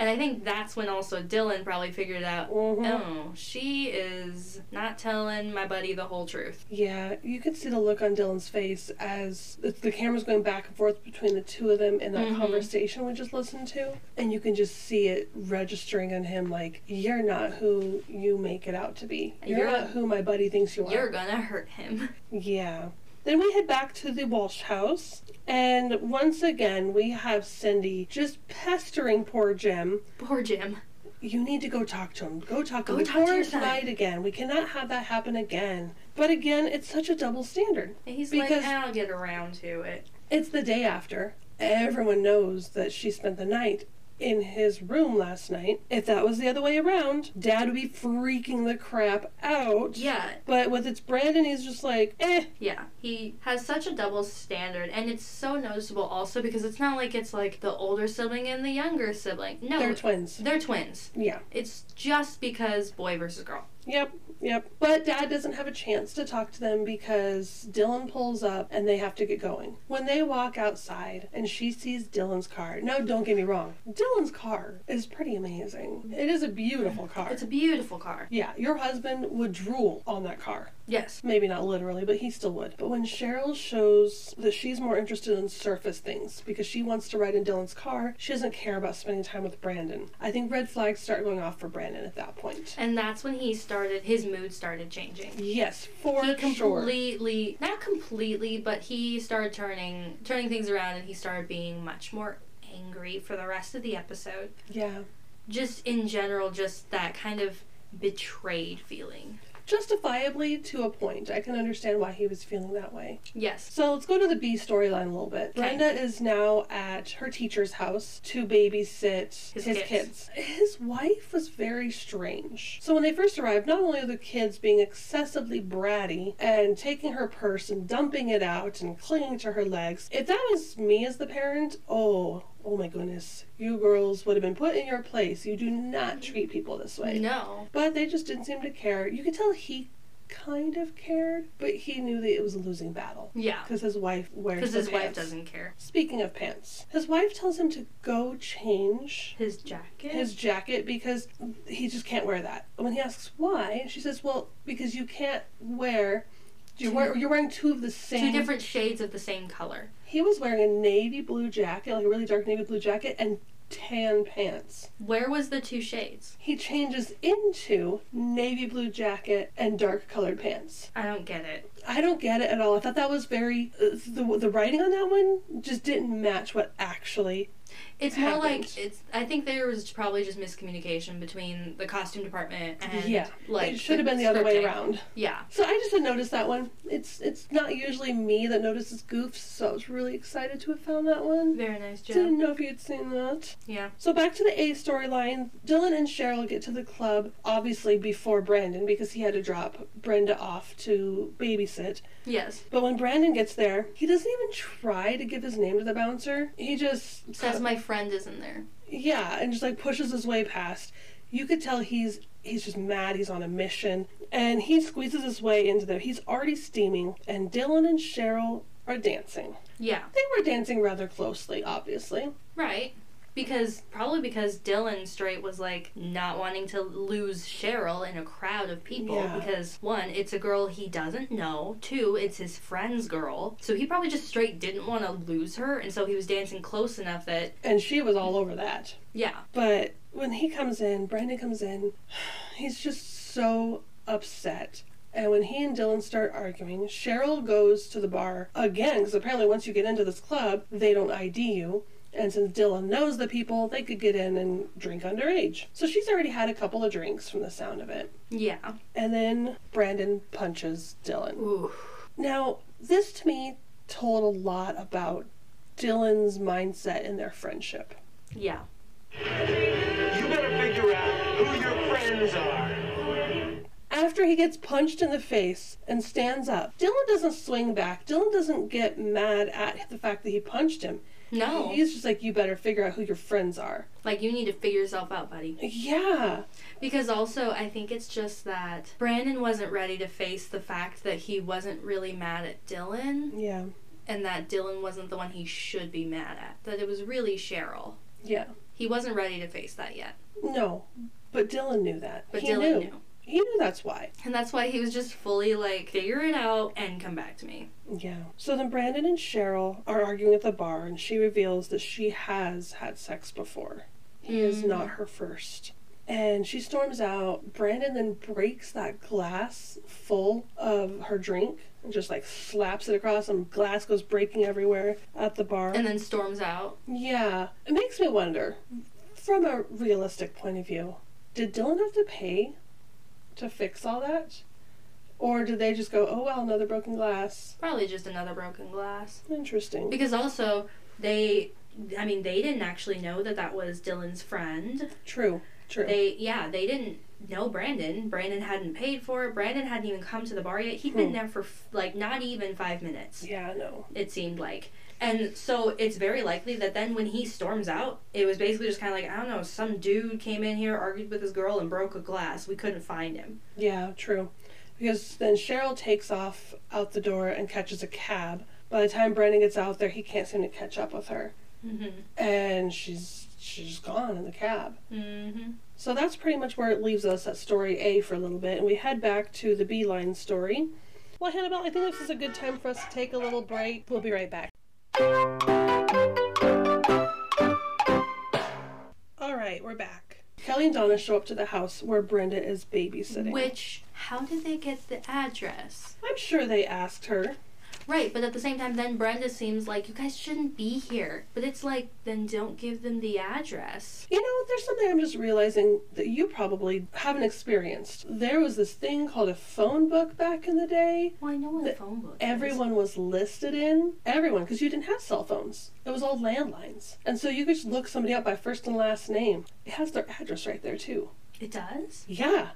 Speaker 3: And I think that's when also Dylan probably figured out,
Speaker 1: Mhm.
Speaker 3: "Oh, she is not telling my buddy the whole truth."
Speaker 1: Yeah, you could see the look on Dylan's face as the, camera's going back and forth between the two of them in that
Speaker 3: Mhm.
Speaker 1: conversation we just listened to. And you can just see it registering on him like, you're not who you make it out to be. You're,
Speaker 3: You're-
Speaker 1: not who my buddy thinks you are.
Speaker 3: You're gonna hurt him.
Speaker 1: Yeah. Then we head back to the Walsh house, and once again we have Cindy just pestering poor Jim.
Speaker 3: Poor Jim.
Speaker 1: You need to go talk to him. Go talk to
Speaker 3: Go
Speaker 1: him
Speaker 3: talk to
Speaker 1: before
Speaker 3: your son."
Speaker 1: tonight again. We cannot have that happen again. But again, it's such a double standard.
Speaker 3: And he's
Speaker 1: Because-
Speaker 3: like, I'll get around to it.
Speaker 1: It's the day after. Everyone knows that she spent the night in his room last night. If that was the other way around, Dad would be freaking the crap out.
Speaker 3: Yeah.
Speaker 1: But with it's Brandon, he's just like, eh.
Speaker 3: Yeah, he has such a double standard, and it's so noticeable also because it's not like it's like the older sibling and the younger sibling. No,
Speaker 1: They're twins.
Speaker 3: They're twins.
Speaker 1: Yeah.
Speaker 3: It's just because boy versus girl.
Speaker 1: Yep, yep. But Dad doesn't have a chance to talk to them because Dylan pulls up and they have to get going. When they walk outside and she sees Dylan's car, no, don't get me wrong, Dylan's car is pretty amazing. It is a beautiful car.
Speaker 3: It's a beautiful car.
Speaker 1: yeah, your husband would drool on that car.
Speaker 3: Yes.
Speaker 1: Maybe not literally, but he still would. But when Cheryl shows that she's more interested in surface things because she wants to ride in Dylan's car, she doesn't care about spending time with Brandon. I think red flags start going off for Brandon at that point.
Speaker 3: And that's when he started, his mood started changing.
Speaker 1: Yes, for
Speaker 3: he
Speaker 1: sure.
Speaker 3: completely, not completely, but he started turning, turning things around, and he started being much more angry for the rest of the episode.
Speaker 1: Yeah.
Speaker 3: Just in general, just that kind of betrayed feeling.
Speaker 1: Justifiably to a point. I can understand why he was feeling that way.
Speaker 3: Yes.
Speaker 1: So let's go to the B storyline a little bit. Brenda is now at her teacher's house to babysit
Speaker 3: His
Speaker 1: his,
Speaker 3: kids.
Speaker 1: kids. His wife was very strange. So when they first arrived, not only are the kids being excessively bratty and taking her purse and dumping it out and clinging to her legs, if that was me as the parent, oh, oh my goodness, you girls would have been put in your place. You do not treat people this way.
Speaker 3: No.
Speaker 1: But they just didn't seem to care. You could tell he kind of cared, but he knew that it was a losing battle.
Speaker 3: Yeah.
Speaker 1: Because his wife wears
Speaker 3: Because his wife doesn't care.
Speaker 1: Speaking of pants, his wife tells him to go change
Speaker 3: His jacket?
Speaker 1: his jacket because he just can't wear that. When he asks why, she says, "Well, because you can't wear." You're, wear, you're wearing two of the same.
Speaker 3: Two different shades of the same color.
Speaker 1: He was wearing a navy blue jacket, like a really dark navy blue jacket, and tan pants.
Speaker 3: Where was the two shades?
Speaker 1: He changes into navy blue jacket and dark colored pants.
Speaker 3: I don't get it.
Speaker 1: I don't get it at all. I thought that was very uh, the the writing on that one just didn't match what actually
Speaker 3: It's more
Speaker 1: happened.
Speaker 3: like it's. I think there was probably just miscommunication between the costume department and
Speaker 1: yeah,
Speaker 3: like
Speaker 1: it should have been the other way around.
Speaker 3: Yeah,
Speaker 1: So I just had noticed that one. It's it's not usually me that notices goofs, so I was really excited to have found that one.
Speaker 3: very nice job.
Speaker 1: Didn't know if you'd seen that.
Speaker 3: Yeah,
Speaker 1: So back to the A storyline. Dylan and Cheryl get to the club, obviously before Brandon, because he had to drop Brenda off to babysit.
Speaker 3: yes.
Speaker 1: But when Brandon gets there, he doesn't even try to give his name to the bouncer. He just
Speaker 3: Says my friend is in there.
Speaker 1: yeah, and just like pushes his way past. You could tell he's he's just mad. He's on a mission, and he squeezes his way into there. He's already steaming, and Dylan and Cheryl are dancing.
Speaker 3: Yeah,
Speaker 1: They were dancing rather closely, obviously.
Speaker 3: right. Because probably because Dylan straight was like not wanting to lose Cheryl in a crowd of people.
Speaker 1: Yeah.
Speaker 3: Because one, it's a girl he doesn't know. Two, it's his friend's girl. So he probably just straight didn't want to lose her, and so he was dancing close enough that
Speaker 1: And she was all over that.
Speaker 3: yeah,
Speaker 1: But when he comes in, Brandon comes in, he's just so upset. And when he and Dylan start arguing, Cheryl goes to the bar again, because apparently once you get into this club, they don't ID you. And since Dylan knows the people, they could get in and drink underage. So she's already had a couple of drinks from the sound of it.
Speaker 3: yeah.
Speaker 1: And then Brandon punches Dylan.
Speaker 3: Ooh.
Speaker 1: Now, this to me told a lot about Dylan's mindset in their friendship.
Speaker 3: Yeah.
Speaker 9: You better figure out who your friends are.
Speaker 1: After he gets punched in the face and stands up, Dylan doesn't swing back. Dylan doesn't get mad at the fact that he punched him.
Speaker 3: No.
Speaker 1: He's just like, you better figure out who your friends are.
Speaker 3: Like you need to figure yourself out, buddy.
Speaker 1: Yeah.
Speaker 3: Because also, I think it's just that Brandon wasn't ready to face the fact that he wasn't really mad at Dylan
Speaker 1: Yeah.
Speaker 3: and that Dylan wasn't the one he should be mad at. That it was really Cheryl.
Speaker 1: Yeah.
Speaker 3: He wasn't ready to face that yet.
Speaker 1: No. But Dylan knew that.
Speaker 3: But
Speaker 1: he
Speaker 3: Dylan
Speaker 1: knew.
Speaker 3: knew.
Speaker 1: He knew that's why.
Speaker 3: And that's why he was just fully like, figure it out and come back to me.
Speaker 1: Yeah. So then Brandon and Cheryl are arguing at the bar, and she reveals that she has had sex before. He is mm. not her first. And she storms out. Brandon then breaks that glass full of her drink and just like slaps it across, and glass goes breaking everywhere at the bar.
Speaker 3: And then storms out.
Speaker 1: yeah. It makes me wonder, from a realistic point of view, did Dylan have to pay to fix all that? Or did they just go, oh well, another broken glass?
Speaker 3: Probably just another broken glass.
Speaker 1: Interesting.
Speaker 3: Because also, they, I mean, they didn't actually know that that was Dylan's friend.
Speaker 1: True. True.
Speaker 3: They, yeah, they didn't know Brandon. Brandon hadn't paid for it. Brandon hadn't even come to the bar yet. He'd been
Speaker 1: Hmm.
Speaker 3: there for like not even five minutes.
Speaker 1: yeah, no.
Speaker 3: It seemed like. And so it's very likely that then when he storms out, it was basically just kind of like, I don't know, some dude came in here, argued with his girl, and broke a glass. We couldn't find him.
Speaker 1: Yeah, true. Because then Cheryl takes off out the door and catches a cab. By the time Brandon gets out there, he can't seem to catch up with her,
Speaker 3: Mm-hmm.
Speaker 1: and she's she's gone in the cab.
Speaker 3: Mm-hmm.
Speaker 1: So that's pretty much where it leaves us at story A for a little bit, and we head back to the Beeline story. Well, Hannah Belle, I think this is a good time for us to take a little break. We'll be right back. All right, we're back. Kelly and Donna show up to the house where Brenda is babysitting.
Speaker 3: Which, how did they get the address?
Speaker 1: I'm sure they asked her.
Speaker 3: Right, but at the same time, then Brenda seems like you guys shouldn't be here. But it's like, then don't give them the address.
Speaker 1: You know, there's something I'm just realizing that you probably haven't experienced. There was this thing called a phone book back in the day.
Speaker 3: Well, I know what a phone book is.
Speaker 1: Everyone was listed in. Everyone, because you didn't have cell phones. It was all landlines. And so you could just look somebody up by first and last name. It has their address right there, too.
Speaker 3: It does?
Speaker 1: Yeah.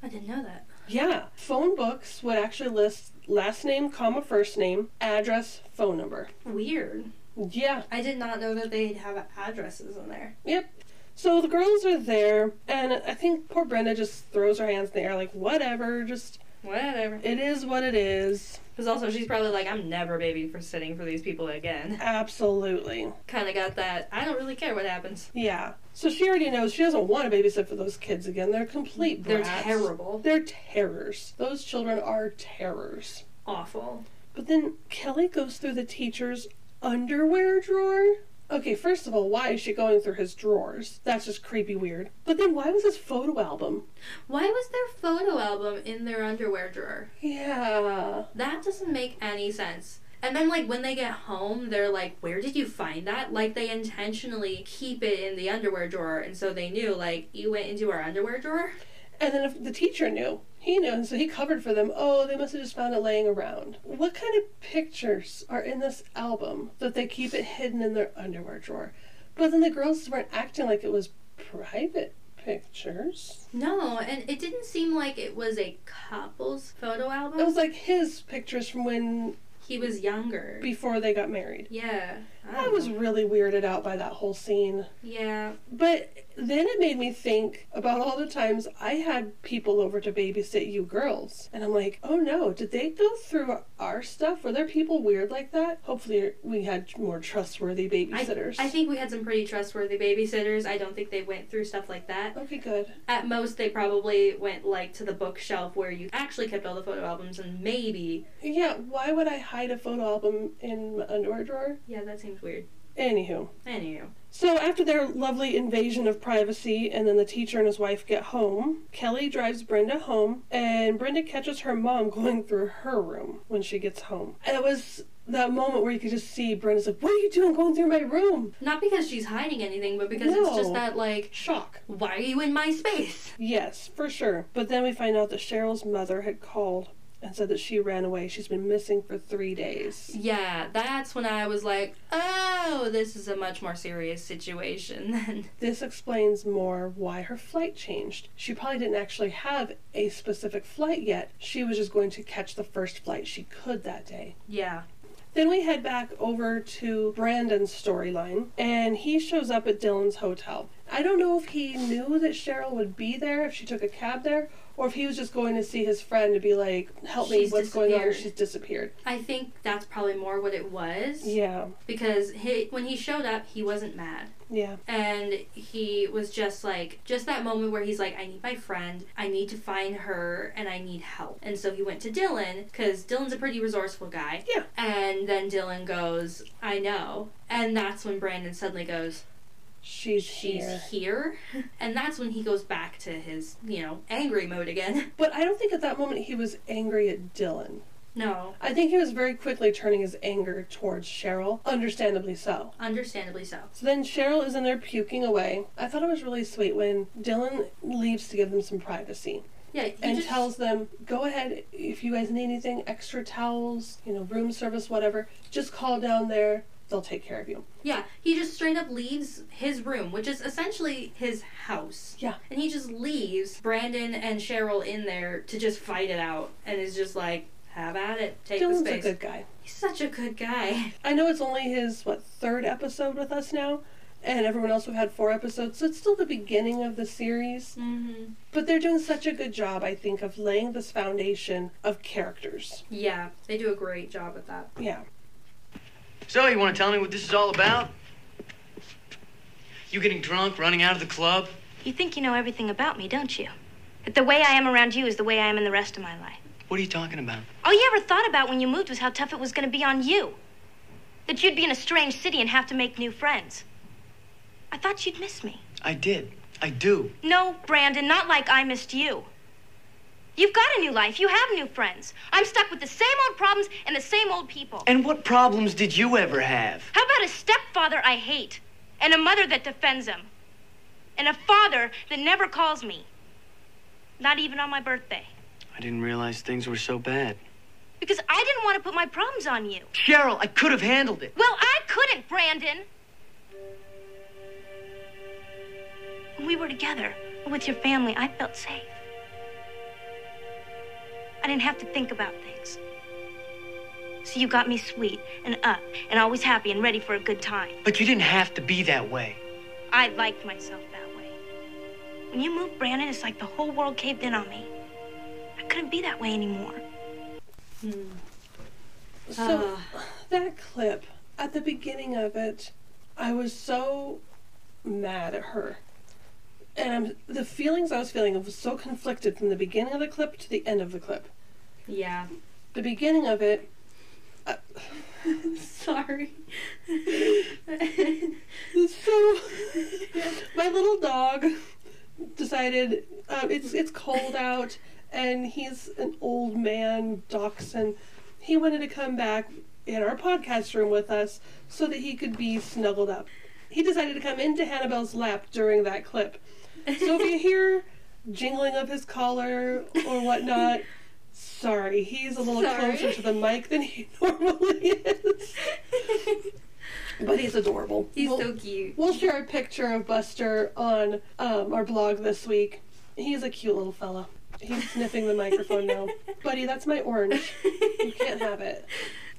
Speaker 3: I didn't know that.
Speaker 1: Yeah. Phone books would actually list last name, comma, first name, address, phone number.
Speaker 3: Weird.
Speaker 1: Yeah.
Speaker 3: I did not know that they'd have addresses in there.
Speaker 1: Yep. So the girls are there, and I think poor Brenda just throws her hands in the air, like, whatever, just,
Speaker 3: Whatever.
Speaker 1: it is what it is.
Speaker 3: Because also, she's probably like, I'm never baby for sitting for these people again.
Speaker 1: Absolutely.
Speaker 3: Kind of got that. I don't really care what happens.
Speaker 1: Yeah. So she already knows she doesn't want to babysit for those kids again. They're complete
Speaker 3: They're terrible.
Speaker 1: They're terrors. Those children are terrors.
Speaker 3: Awful.
Speaker 1: But then Kelly goes through the teacher's underwear drawer. Okay, first of all, why is she going through his drawers? That's just creepy weird. But then why was his photo album?
Speaker 3: Why was their photo album in their underwear drawer?
Speaker 1: Yeah.
Speaker 3: That doesn't make any sense. And then, like, when they get home, they're like, Where did you find that? Like, they intentionally keep it in the underwear drawer. And so they knew, like, you went into our underwear drawer.
Speaker 1: And then if the teacher knew, he and so he covered for them. Oh, they must have just found it laying around. What kind of pictures are in this album that they keep it hidden in their underwear drawer? But then the girls weren't acting like it was private pictures.
Speaker 3: No, and it didn't seem like it was a couple's photo album.
Speaker 1: It was like his pictures from when
Speaker 3: he was younger.
Speaker 1: before they got married.
Speaker 3: yeah. I
Speaker 1: I was really weirded out by that whole scene.
Speaker 3: Yeah.
Speaker 1: But then it made me think about all the times I had people over to babysit you girls. And I'm like, oh no, did they go through our stuff? Were there people weird like that? Hopefully we had more trustworthy
Speaker 3: I,
Speaker 1: babysitters.
Speaker 3: I think we had some pretty trustworthy babysitters. I don't think they went through stuff like that.
Speaker 1: Okay, good.
Speaker 3: At most, they probably went like to the bookshelf where you actually kept all the photo albums, and maybe
Speaker 1: Yeah, why would I hide a photo album in my underwear drawer?
Speaker 3: yeah, that seems weird.
Speaker 1: Anywho.
Speaker 3: Anywho,
Speaker 1: So after their lovely invasion of privacy and then the teacher and his wife get home, Kelly drives Brenda home and Brenda catches her mom going through her room when she gets home. And it was that moment where you could just see Brenda's like, What are you doing going through my room?
Speaker 3: not because she's hiding anything, but because it's just that like,
Speaker 1: Shock.
Speaker 3: why are you in my space?
Speaker 1: Yes, for sure. But then we find out that Cheryl's mother had called and said that she ran away. She's been missing for three days.
Speaker 3: Yeah, that's when I was like, oh, this is a much more serious situation than.
Speaker 1: This explains more why her flight changed. She probably didn't actually have a specific flight yet. She was just going to catch the first flight she could that day.
Speaker 3: Yeah.
Speaker 1: Then we head back over to Brandon's storyline, and he shows up at Dylan's hotel. I don't know if he knew that Cheryl would be there if she took a cab there, or if he was just going to see his friend to be like, "Help me,
Speaker 3: She's
Speaker 1: what's going on?"
Speaker 3: disappeared.
Speaker 1: She's disappeared.
Speaker 3: I think that's probably more what it was.
Speaker 1: Yeah,
Speaker 3: Because he, when he showed up, he wasn't mad.
Speaker 1: yeah,
Speaker 3: And he was just like, just that moment where he's like, I need my friend, I need to find her, and I need help. And so he went to Dylan, because Dylan's a pretty resourceful guy.
Speaker 1: Yeah.
Speaker 3: And then Dylan goes, I know. And that's when Brandon suddenly goes,
Speaker 1: she's,
Speaker 3: She's
Speaker 1: here.
Speaker 3: here. And that's when he goes back to his, you know, angry mode again.
Speaker 1: But I don't think at that moment he was angry at Dylan.
Speaker 3: No,
Speaker 1: I think he was very quickly turning his anger towards Cheryl, understandably so.
Speaker 3: understandably so.
Speaker 1: So then Cheryl is in there puking away. I thought it was really sweet when Dylan leaves to give them some privacy.
Speaker 3: Yeah, he
Speaker 1: and
Speaker 3: just,
Speaker 1: tells them, go ahead, if you guys need anything, extra towels, you know, room service, whatever, just call down there. They'll take care of you.
Speaker 3: Yeah, he just straight up leaves his room, which is essentially his house.
Speaker 1: Yeah.
Speaker 3: And he just leaves Brandon and Cheryl in there to just fight it out and is just like, have at it. Take
Speaker 1: Dylan's
Speaker 3: the
Speaker 1: a good guy.
Speaker 3: He's such a good guy.
Speaker 1: I know it's only his, what, third episode with us now, and everyone else have had four episodes, so it's still the beginning of the series.
Speaker 3: Mm-hmm.
Speaker 1: But they're doing such a good job, I think, of laying this foundation of characters.
Speaker 3: Yeah, they do a great job at that.
Speaker 1: Yeah.
Speaker 10: So, you want to tell me what this is all about? You getting drunk, running out of the club?
Speaker 6: You think you know everything about me, don't you? That the way I am around you is the way I am in the rest of my life.
Speaker 10: What are you talking about?
Speaker 6: All you ever thought about when you moved was how tough it was going to be on you. That you'd be in a strange city and have to make new friends. I thought you'd miss me.
Speaker 10: I did. I do.
Speaker 6: No, Brandon, not like I missed you. You've got a new life. You have new friends. I'm stuck with the same old problems and the same old people.
Speaker 10: And what problems did you ever have?
Speaker 6: How about a stepfather I hate, and a mother that defends him, and a father that never calls me? Not even on my birthday.
Speaker 10: I didn't realize things were so bad.
Speaker 6: Because I didn't want to put my problems on you.
Speaker 10: Cheryl, I could have handled it.
Speaker 6: Well, I couldn't, Brandon. When we were together with your family, I felt safe. I didn't have to think about things. So you got me sweet and up and always happy and ready for a good time.
Speaker 10: But you didn't have to be that way.
Speaker 6: I liked myself that way. When you moved, Brandon, it's like the whole world caved in on me. I couldn't be that way anymore. Hmm.
Speaker 1: So that clip at the beginning of it, I was so mad at her, and I'm, the feelings I was feeling was so conflicted from the beginning of the clip to the end of the clip.
Speaker 3: Yeah.
Speaker 1: The beginning of it,
Speaker 3: Sorry.
Speaker 1: so my little dog decided uh, it's it's cold out, and he's an old man dachshund. He wanted to come back in our podcast room with us so that he could be snuggled up. He decided to come into Hannah Belle's lap during that clip. So if you hear jingling of his collar or whatnot, sorry, he's a little
Speaker 3: Sorry.
Speaker 1: closer to the mic than he normally is. But he's adorable.
Speaker 3: He's
Speaker 1: We'll-
Speaker 3: so cute.
Speaker 1: We'll share a picture of Buster on um, our blog this week. He's a cute little fella. He's sniffing the microphone now. Buddy, that's my orange. You can't have it.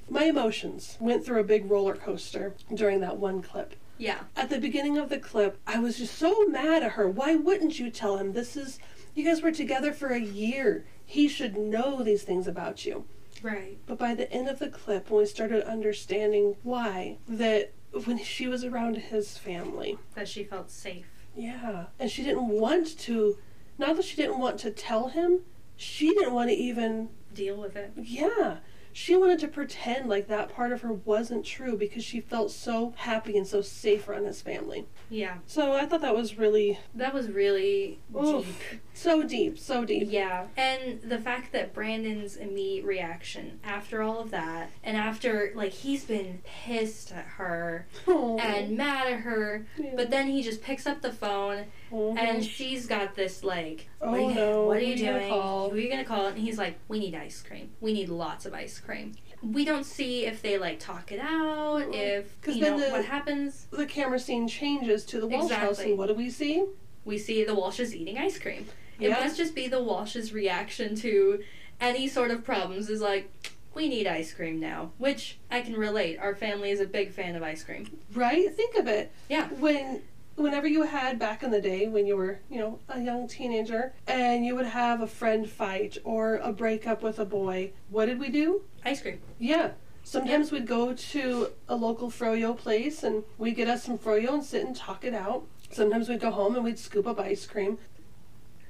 Speaker 1: My emotions went through a big roller coaster during that one clip.
Speaker 3: Yeah.
Speaker 1: At the beginning of the clip, I was just so mad at her. Why wouldn't you tell him? This is, you guys were together for a year. He should know these things about you.
Speaker 3: Right.
Speaker 1: But by the end of the clip, when we started understanding why, that when she was around his family,
Speaker 3: That she felt safe.
Speaker 1: yeah, and she didn't want to, not that she didn't want to tell him, she didn't want to even,
Speaker 3: Deal with it.
Speaker 1: yeah, she wanted to pretend like that part of her wasn't true because she felt so happy and so safe around his family.
Speaker 3: Yeah.
Speaker 1: So I thought that was really
Speaker 3: That was really
Speaker 1: Oof.
Speaker 3: deep.
Speaker 1: so deep, so deep.
Speaker 3: Yeah, and the fact that Brandon's immediate reaction after all of that, and after like he's been pissed at her
Speaker 1: Aw.
Speaker 3: and mad at her,
Speaker 1: Yeah.
Speaker 3: but then he just picks up the phone
Speaker 1: Mhm.
Speaker 3: and she's got this like,
Speaker 1: Oh,
Speaker 3: what, are you-
Speaker 1: no,
Speaker 3: what are you doing? Who are you gonna call? And he's like, we need ice cream. We need lots of ice cream. We don't see if they like talk it out, if
Speaker 1: 'Cause
Speaker 3: you
Speaker 1: then
Speaker 3: know
Speaker 1: the-
Speaker 3: what happens.
Speaker 1: the camera scene changes to the Walsh house, and what do we see?
Speaker 3: We see the Walshes eating ice cream. It
Speaker 1: Yeah.
Speaker 3: must just be the Walsh's reaction to any sort of problems is like, we need ice cream now, which I can relate. Our family is a big fan of ice cream.
Speaker 1: Right? Think of it.
Speaker 3: Yeah.
Speaker 1: When whenever you had back in the day when you were, you know, a young teenager and you would have a friend fight or a breakup with a boy, what did we do?
Speaker 3: Ice cream.
Speaker 1: Yeah. Sometimes we'd go to a local froyo place and we'd get us some froyo and sit and talk it out. Sometimes we'd go home and we'd scoop up ice cream.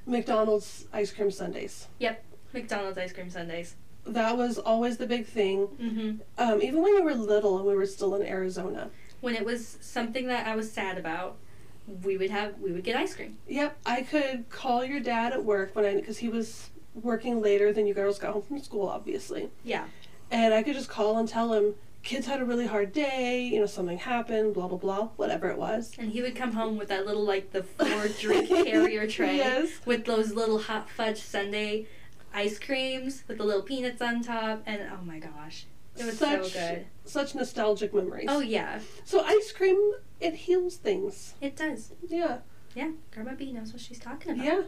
Speaker 1: McDonald's ice cream sundaes.
Speaker 3: Yep. McDonald's ice cream sundaes.
Speaker 1: That was always the big thing.
Speaker 3: hmm
Speaker 1: Um, even when we were little and we were still in Arizona.
Speaker 3: When it was something that I was sad about, we would have we would get ice cream.
Speaker 1: Yep, I could call your dad at work when I because he was working later than you girls got home from school, obviously.
Speaker 3: Yeah.
Speaker 1: And I could just call and tell him kids had a really hard day. You know, something happened. Blah blah blah. Whatever it was.
Speaker 3: And he would come home with that little like the four drink carrier tray
Speaker 1: Yes.
Speaker 3: with those little hot fudge sundae ice creams with the little peanuts on top and oh my gosh. It was
Speaker 1: such
Speaker 3: so good.
Speaker 1: such nostalgic memories.
Speaker 3: Oh yeah,
Speaker 1: So ice cream it heals things.
Speaker 3: it does.
Speaker 1: Yeah.
Speaker 3: Yeah, Grandma B knows what she's talking about.
Speaker 1: Yeah.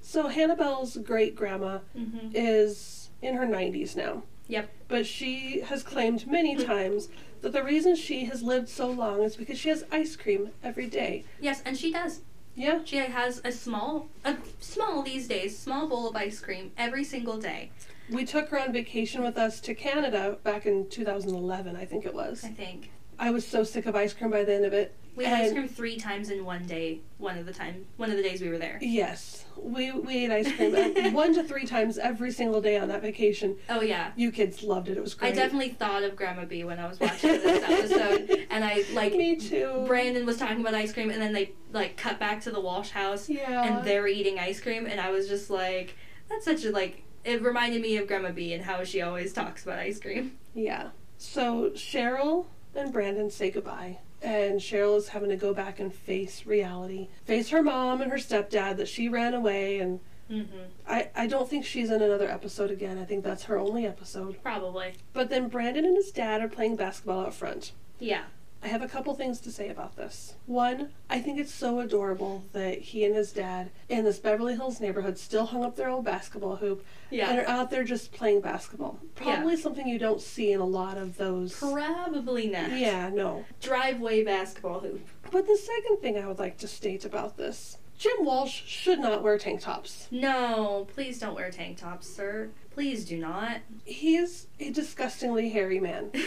Speaker 1: So Hannah Belle's great grandma
Speaker 3: Mm-hmm.
Speaker 1: is in her 90s now.
Speaker 3: Yep.
Speaker 1: But she has claimed many times that the reason she has lived so long is because she has ice cream every day.
Speaker 3: Yes, and she does.
Speaker 1: Yeah.
Speaker 3: She has a small, a small these days, small bowl of ice cream every single day.
Speaker 1: We took her on vacation with us to Canada back in 2011, I think it was.
Speaker 3: I think
Speaker 1: I was so sick of ice cream by the end of it.
Speaker 3: We had ice cream three times in one day. One of the time, one of the days we were there.
Speaker 1: Yes, we we ate ice cream one to three times every single day on that vacation.
Speaker 3: Oh yeah.
Speaker 1: You kids loved it. It was
Speaker 3: I definitely thought of Grandma B when I was watching this episode, and I like
Speaker 1: Me too.
Speaker 3: Brandon was talking about ice cream, and then they like cut back to the Walsh house,
Speaker 1: Yeah.
Speaker 3: and they're eating ice cream, and I was just like, that's such a like. It reminded me of Grandma B and how she always talks about ice cream.
Speaker 1: Yeah. So Cheryl and Brandon say goodbye. And Cheryl is having to go back and face reality. Face her mom and her stepdad that she ran away and
Speaker 3: Mm-hmm.
Speaker 1: I, I don't think she's in another episode again. I think that's her only episode.
Speaker 3: Probably.
Speaker 1: But then Brandon and his dad are playing basketball out front.
Speaker 3: Yeah.
Speaker 1: I have a couple things to say about this. One, I think it's so adorable that he and his dad in this Beverly Hills neighborhood still hung up their old basketball hoop and
Speaker 3: Yeah.
Speaker 1: are out there just playing basketball. Probably something you don't see in a lot of those.
Speaker 3: Probably not.
Speaker 1: Yeah, no.
Speaker 3: Driveway basketball hoop.
Speaker 1: But the second thing I would like to state about this Jim Walsh should not wear tank tops.
Speaker 3: No, please don't wear tank tops, sir. Please do not.
Speaker 1: He is a disgustingly hairy man.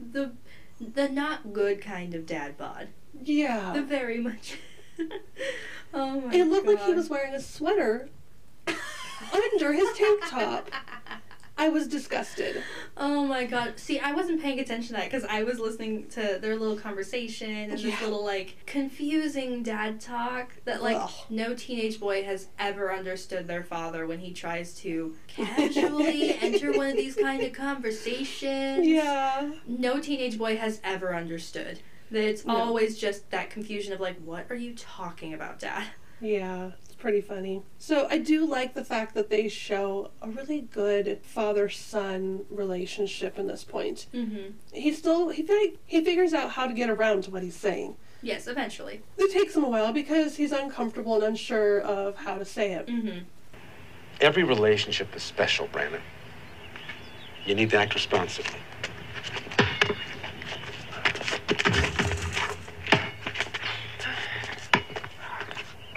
Speaker 3: the the not good kind of dad bod.
Speaker 1: Yeah.
Speaker 3: The very much. oh my
Speaker 1: It looked like he was wearing a sweater under his tank top. I was disgusted.
Speaker 3: Oh my god. See, I wasn't paying attention to that because I was listening to their little conversation and this little, like, confusing dad talk that, like,
Speaker 1: Ugh.
Speaker 3: no teenage boy has ever understood their father when he tries to casually enter one of these kind of conversations.
Speaker 1: Yeah.
Speaker 3: No teenage boy has ever understood. That it's
Speaker 1: No.
Speaker 3: always just that confusion of, like, what are you talking about, dad?
Speaker 1: Yeah, pretty funny. So I do like the fact that they show a really good father-son relationship in this point.
Speaker 3: Mm-hmm.
Speaker 1: He still he fi- he figures out how to get around to what he's saying.
Speaker 3: Yes, eventually.
Speaker 1: It takes him a while because he's uncomfortable and unsure of how to say it.
Speaker 3: Mm-hmm.
Speaker 11: Every relationship is special, Brandon. You need to act responsibly.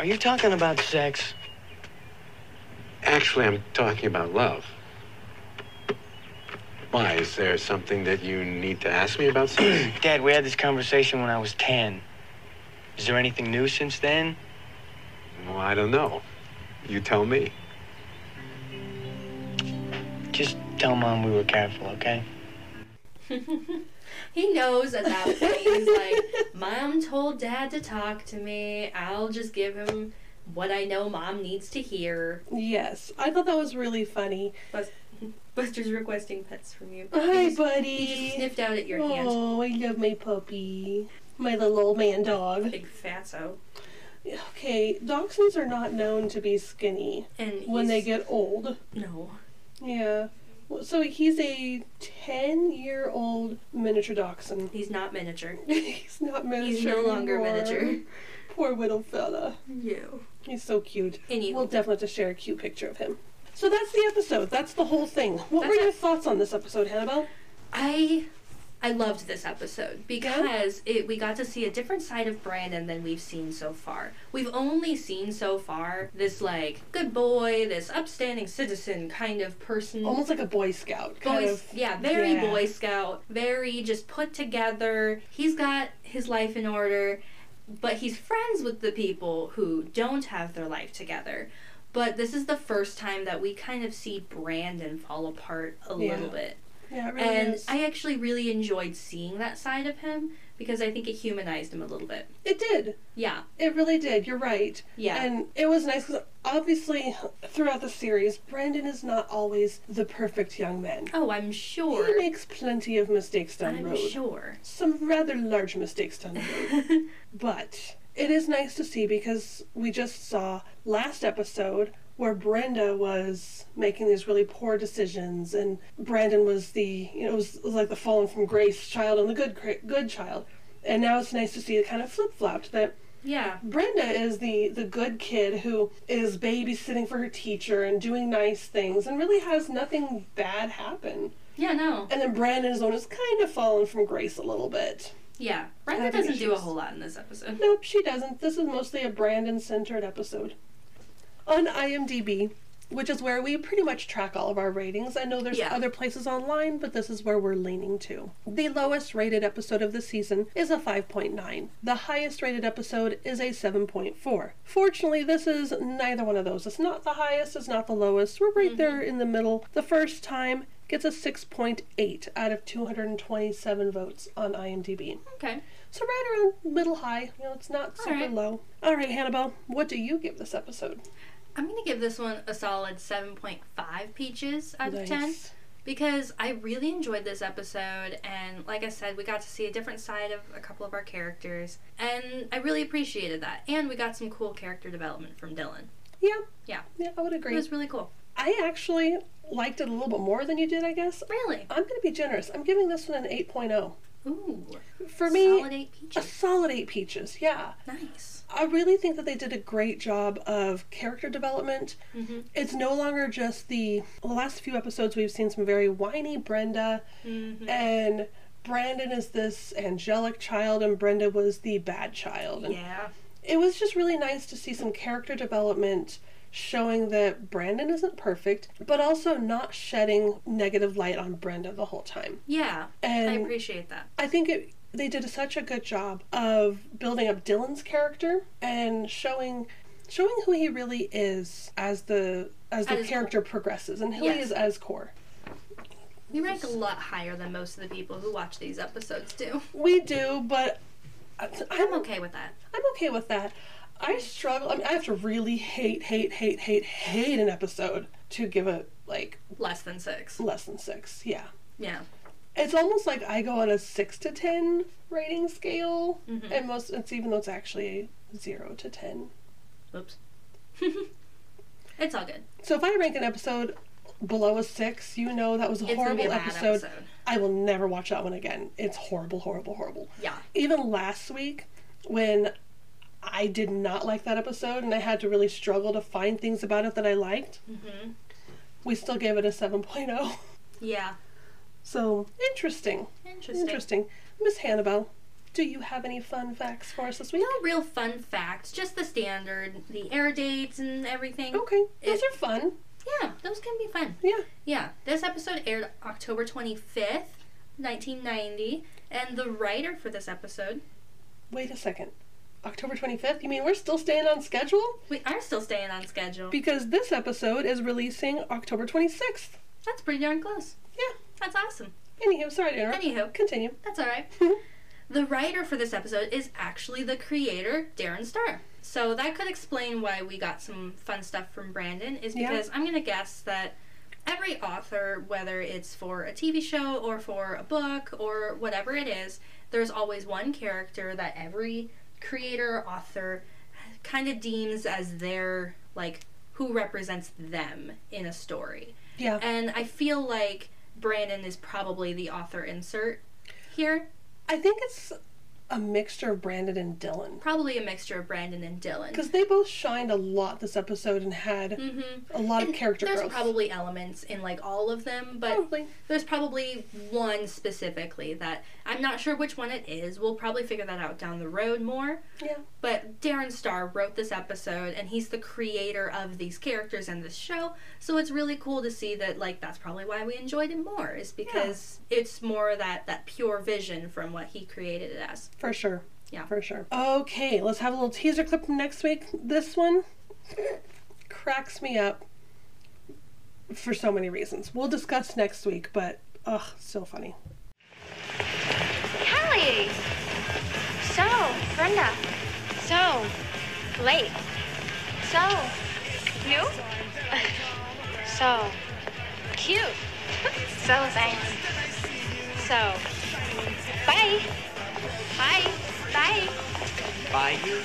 Speaker 10: Are you talking about sex?
Speaker 11: Actually, I'm talking about love. Why? Is there something that you need to ask me about? Something?
Speaker 10: Dad, we had this conversation when I was 10. Is there anything new since then?
Speaker 11: well, I don't know. You tell me.
Speaker 10: Just tell Mom we were careful, okay?
Speaker 3: he knows at that point. He's like, Mom told Dad to talk to me. I'll just give him what I know Mom needs to hear.
Speaker 1: Yes, I thought that was really funny.
Speaker 3: Bus- Buster's requesting pets from you.
Speaker 1: Hi,
Speaker 3: just-
Speaker 1: buddy.
Speaker 3: He just sniffed out at your hand.
Speaker 1: Oh, I love my puppy. My little old man dog.
Speaker 3: Big fatso.
Speaker 1: Okay, dachshunds are not known to be skinny
Speaker 3: And
Speaker 1: when they get old.
Speaker 3: No.
Speaker 1: Yeah. So he's a 10 year old miniature dachshund.
Speaker 3: He's not miniature.
Speaker 1: he's not miniature.
Speaker 3: He's no longer
Speaker 1: anymore.
Speaker 3: miniature.
Speaker 1: Poor little fella.
Speaker 3: You.
Speaker 1: He's so cute.
Speaker 3: Anywho.
Speaker 1: We'll definitely have to share a cute picture of him. So that's the episode. That's the whole thing. What
Speaker 3: That's
Speaker 1: were your thoughts on this episode, Hannah Belle?
Speaker 3: I I loved this episode because it we got to see a different side of Brandon than we've seen so far. We've only seen so far this like good boy, this upstanding citizen kind of person.
Speaker 1: Almost like a Boy Scout. Kind
Speaker 3: Boy,
Speaker 1: of.
Speaker 3: yeah, very
Speaker 1: yeah.
Speaker 3: Boy Scout, very just put together. He's got his life in order, but he's friends with the people who don't have their life together. But this is the first time that we kind of see Brandon fall apart a
Speaker 1: Yeah.
Speaker 3: little bit.
Speaker 1: Yeah, really
Speaker 3: And
Speaker 1: is.
Speaker 3: I actually really enjoyed seeing that side of him because I think it humanized him a little bit.
Speaker 1: It did.
Speaker 3: Yeah.
Speaker 1: It really did. You're right.
Speaker 3: Yeah.
Speaker 1: And it was nice because obviously throughout the series, Brandon is not always the perfect young man.
Speaker 3: Oh, I'm sure.
Speaker 1: He makes plenty of mistakes down
Speaker 3: I'm
Speaker 1: the road.
Speaker 3: sure.
Speaker 1: Some rather large mistakes down the road. but it is nice to see because we just saw last episode where Brenda was making these really poor decisions and Brandon was the you know it was, it was like the fallen from grace child and the good good child. And now it's nice to see it kind of flip flopped that
Speaker 3: Yeah.
Speaker 1: Brenda is the the good kid who is babysitting for her teacher and doing nice things and really has nothing bad happen.
Speaker 3: Yeah, no.
Speaker 1: And then Brandon is the one who's kind of fallen from grace a little bit.
Speaker 3: Yeah. Brenda doesn't do a whole lot in this episode.
Speaker 1: Nope, she doesn't. This is mostly a Brandon centered episode. On IMDb, which is where we pretty much track all of our ratings. I know there's
Speaker 3: Yeah.
Speaker 1: other places online, but this is where we're leaning to. The lowest rated episode of the season is a 5.9. The highest rated episode is a 7.4. Fortunately, this is neither one of those. It's not the highest, it's not the lowest. We're right mm-hmm. there in the middle. The first time gets a 6.8 out of 227 votes on IMDb.
Speaker 3: Okay.
Speaker 1: So right around middle high. You know, it's not super
Speaker 3: right.
Speaker 1: low. All right, Hannah Belle, what do you give this episode?
Speaker 3: I'm going to give this one a solid 7.5 peaches out of 10 because I really enjoyed this episode and like I said we got to see a different side of a couple of our characters and I really appreciated that and we got some cool character development from Dylan.
Speaker 1: Yeah,
Speaker 3: Yeah.
Speaker 1: yeah, I would agree.
Speaker 3: It was really cool.
Speaker 1: I actually liked it a little bit more than you did, I guess.
Speaker 3: Really?
Speaker 1: I'm going to be generous. I'm giving this one an 8.0.
Speaker 3: Ooh.
Speaker 1: For me,
Speaker 3: Solid 8
Speaker 1: a
Speaker 3: peaches.
Speaker 1: solid 8 peaches. Yeah.
Speaker 3: Nice.
Speaker 1: I really think that they did a great job of character development.
Speaker 3: Mm-hmm.
Speaker 1: It's no longer just the, the last few episodes we've seen some very whiny Brenda
Speaker 3: Mm-hmm.
Speaker 1: and Brandon is this angelic child and Brenda was the bad child. And
Speaker 3: Yeah.
Speaker 1: it was just really nice to see some character development showing that Brandon isn't perfect, but also not shedding negative light on Brenda the whole time.
Speaker 3: Yeah. I appreciate that.
Speaker 1: I think it, they did such a good job of building up Dylan's character and showing showing who he really is as the as the
Speaker 3: his
Speaker 1: character progresses and who he is as core.
Speaker 3: We rank a lot higher than most of the people who watch these episodes do.
Speaker 1: We do, but I-
Speaker 3: I'm okay with that.
Speaker 1: I'm okay with that. I struggle. I mean, I have to really hate, hate, hate, hate, hate an episode to give it like
Speaker 3: Less than six.
Speaker 1: less than six. Yeah.
Speaker 3: Yeah.
Speaker 1: It's almost like I go on a six to ten rating scale,
Speaker 3: Mhm.
Speaker 1: and most it's even though it's actually a zero to ten.
Speaker 3: Oops. it's all good.
Speaker 1: So if I rank an episode below a six, you know that was a
Speaker 3: It's
Speaker 1: horrible
Speaker 3: a
Speaker 1: episode.
Speaker 3: episode.
Speaker 1: I will never watch that one again. It's horrible, horrible, horrible.
Speaker 3: Yeah.
Speaker 1: Even last week, when I did not like that episode and I had to really struggle to find things about it that I liked,
Speaker 3: hmm
Speaker 1: we still gave it a 7.0.
Speaker 3: Yeah.
Speaker 1: So, interesting.
Speaker 3: Interesting.
Speaker 1: Interesting. Miss Hannah Belle, do you have any fun facts for us this week?
Speaker 3: No real fun facts, just the standard, the air dates and everything.
Speaker 1: Okay, those
Speaker 3: It-
Speaker 1: are fun.
Speaker 3: Yeah, those can be fun.
Speaker 1: Yeah.
Speaker 3: Yeah, this episode aired October 25th, 1990, and the writer for this episode,
Speaker 1: Wait a second. October 25th? You mean we're still staying on schedule?
Speaker 3: we are still staying on schedule.
Speaker 1: Because this episode is releasing October 26th.
Speaker 3: That's pretty darn close.
Speaker 1: Yeah.
Speaker 3: That's awesome.
Speaker 1: Anywho, sorry to interrupt.
Speaker 3: Anywho,
Speaker 1: Continue.
Speaker 3: that's all right. the writer for this episode is actually the creator, Darren Star. So that could explain why we got some fun stuff from Brandon, is
Speaker 1: Yeah.
Speaker 3: because I'm going to guess that every author, whether it's for a TV show or for a book or whatever it is, there's always one character that every creator or author kind of deems as their, like, who represents them in a story.
Speaker 1: Yeah.
Speaker 3: And I feel like Brandon is probably the author insert here.
Speaker 1: I think it's a mixture of Brandon and Dylan.
Speaker 3: Probably a mixture of Brandon and Dylan.
Speaker 1: Because they both shined a lot this episode and had
Speaker 3: Mm-hmm.
Speaker 1: a lot of character
Speaker 3: There's
Speaker 1: growth.
Speaker 3: probably elements in like all of them, but
Speaker 1: Probably.
Speaker 3: there's probably one specifically that I'm not sure which one it is. We'll probably figure that out down the road more.
Speaker 1: Yeah.
Speaker 3: But Darren Star wrote this episode and he's the creator of these characters and this show. So it's really cool to see that like that's probably why we enjoyed it more is because it's more that that pure vision from what he created it as.
Speaker 1: For sure.
Speaker 3: Yeah.
Speaker 1: For sure. Okay, let's have a little teaser clip from next week. This one cracks me up for so many reasons. We'll discuss next week, but ugh, so funny.
Speaker 5: Kelly! So, Brenda. So, late. So, new? So, cute. So, thanks. So, bye. Bye. Bye.
Speaker 12: Bye ye?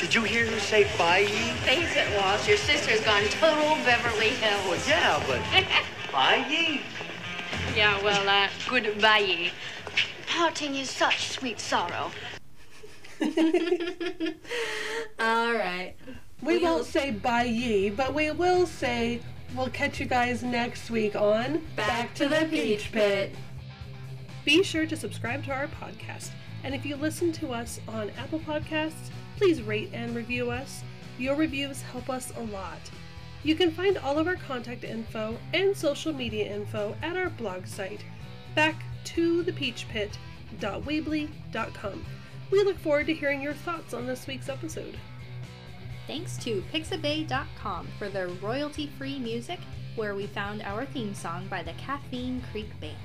Speaker 12: Did you hear her say bye ye?
Speaker 6: Face it, Walsh. Your sister's gone total Beverly Hills.
Speaker 12: Well, yeah, but bye ye?
Speaker 5: Yeah, well, uh, goodbye. Ye. Parting is such sweet sorrow.
Speaker 3: All right.
Speaker 1: We
Speaker 3: We'll-
Speaker 1: won't say bye ye, but we will say we'll catch you guys next week on
Speaker 3: Back to the Peach Pit.
Speaker 1: Be sure to subscribe to our podcast. And if you listen to us on Apple Podcasts, please rate and review us. Your reviews help us a lot. You can find all of our contact info and social media info at our blog site, backtothepeachpit.weebly.com. We look forward to hearing your thoughts on this week's episode.
Speaker 3: Thanks to Pixabay.com for their royalty free music, where we found our theme song by the Caffeine Creek Band.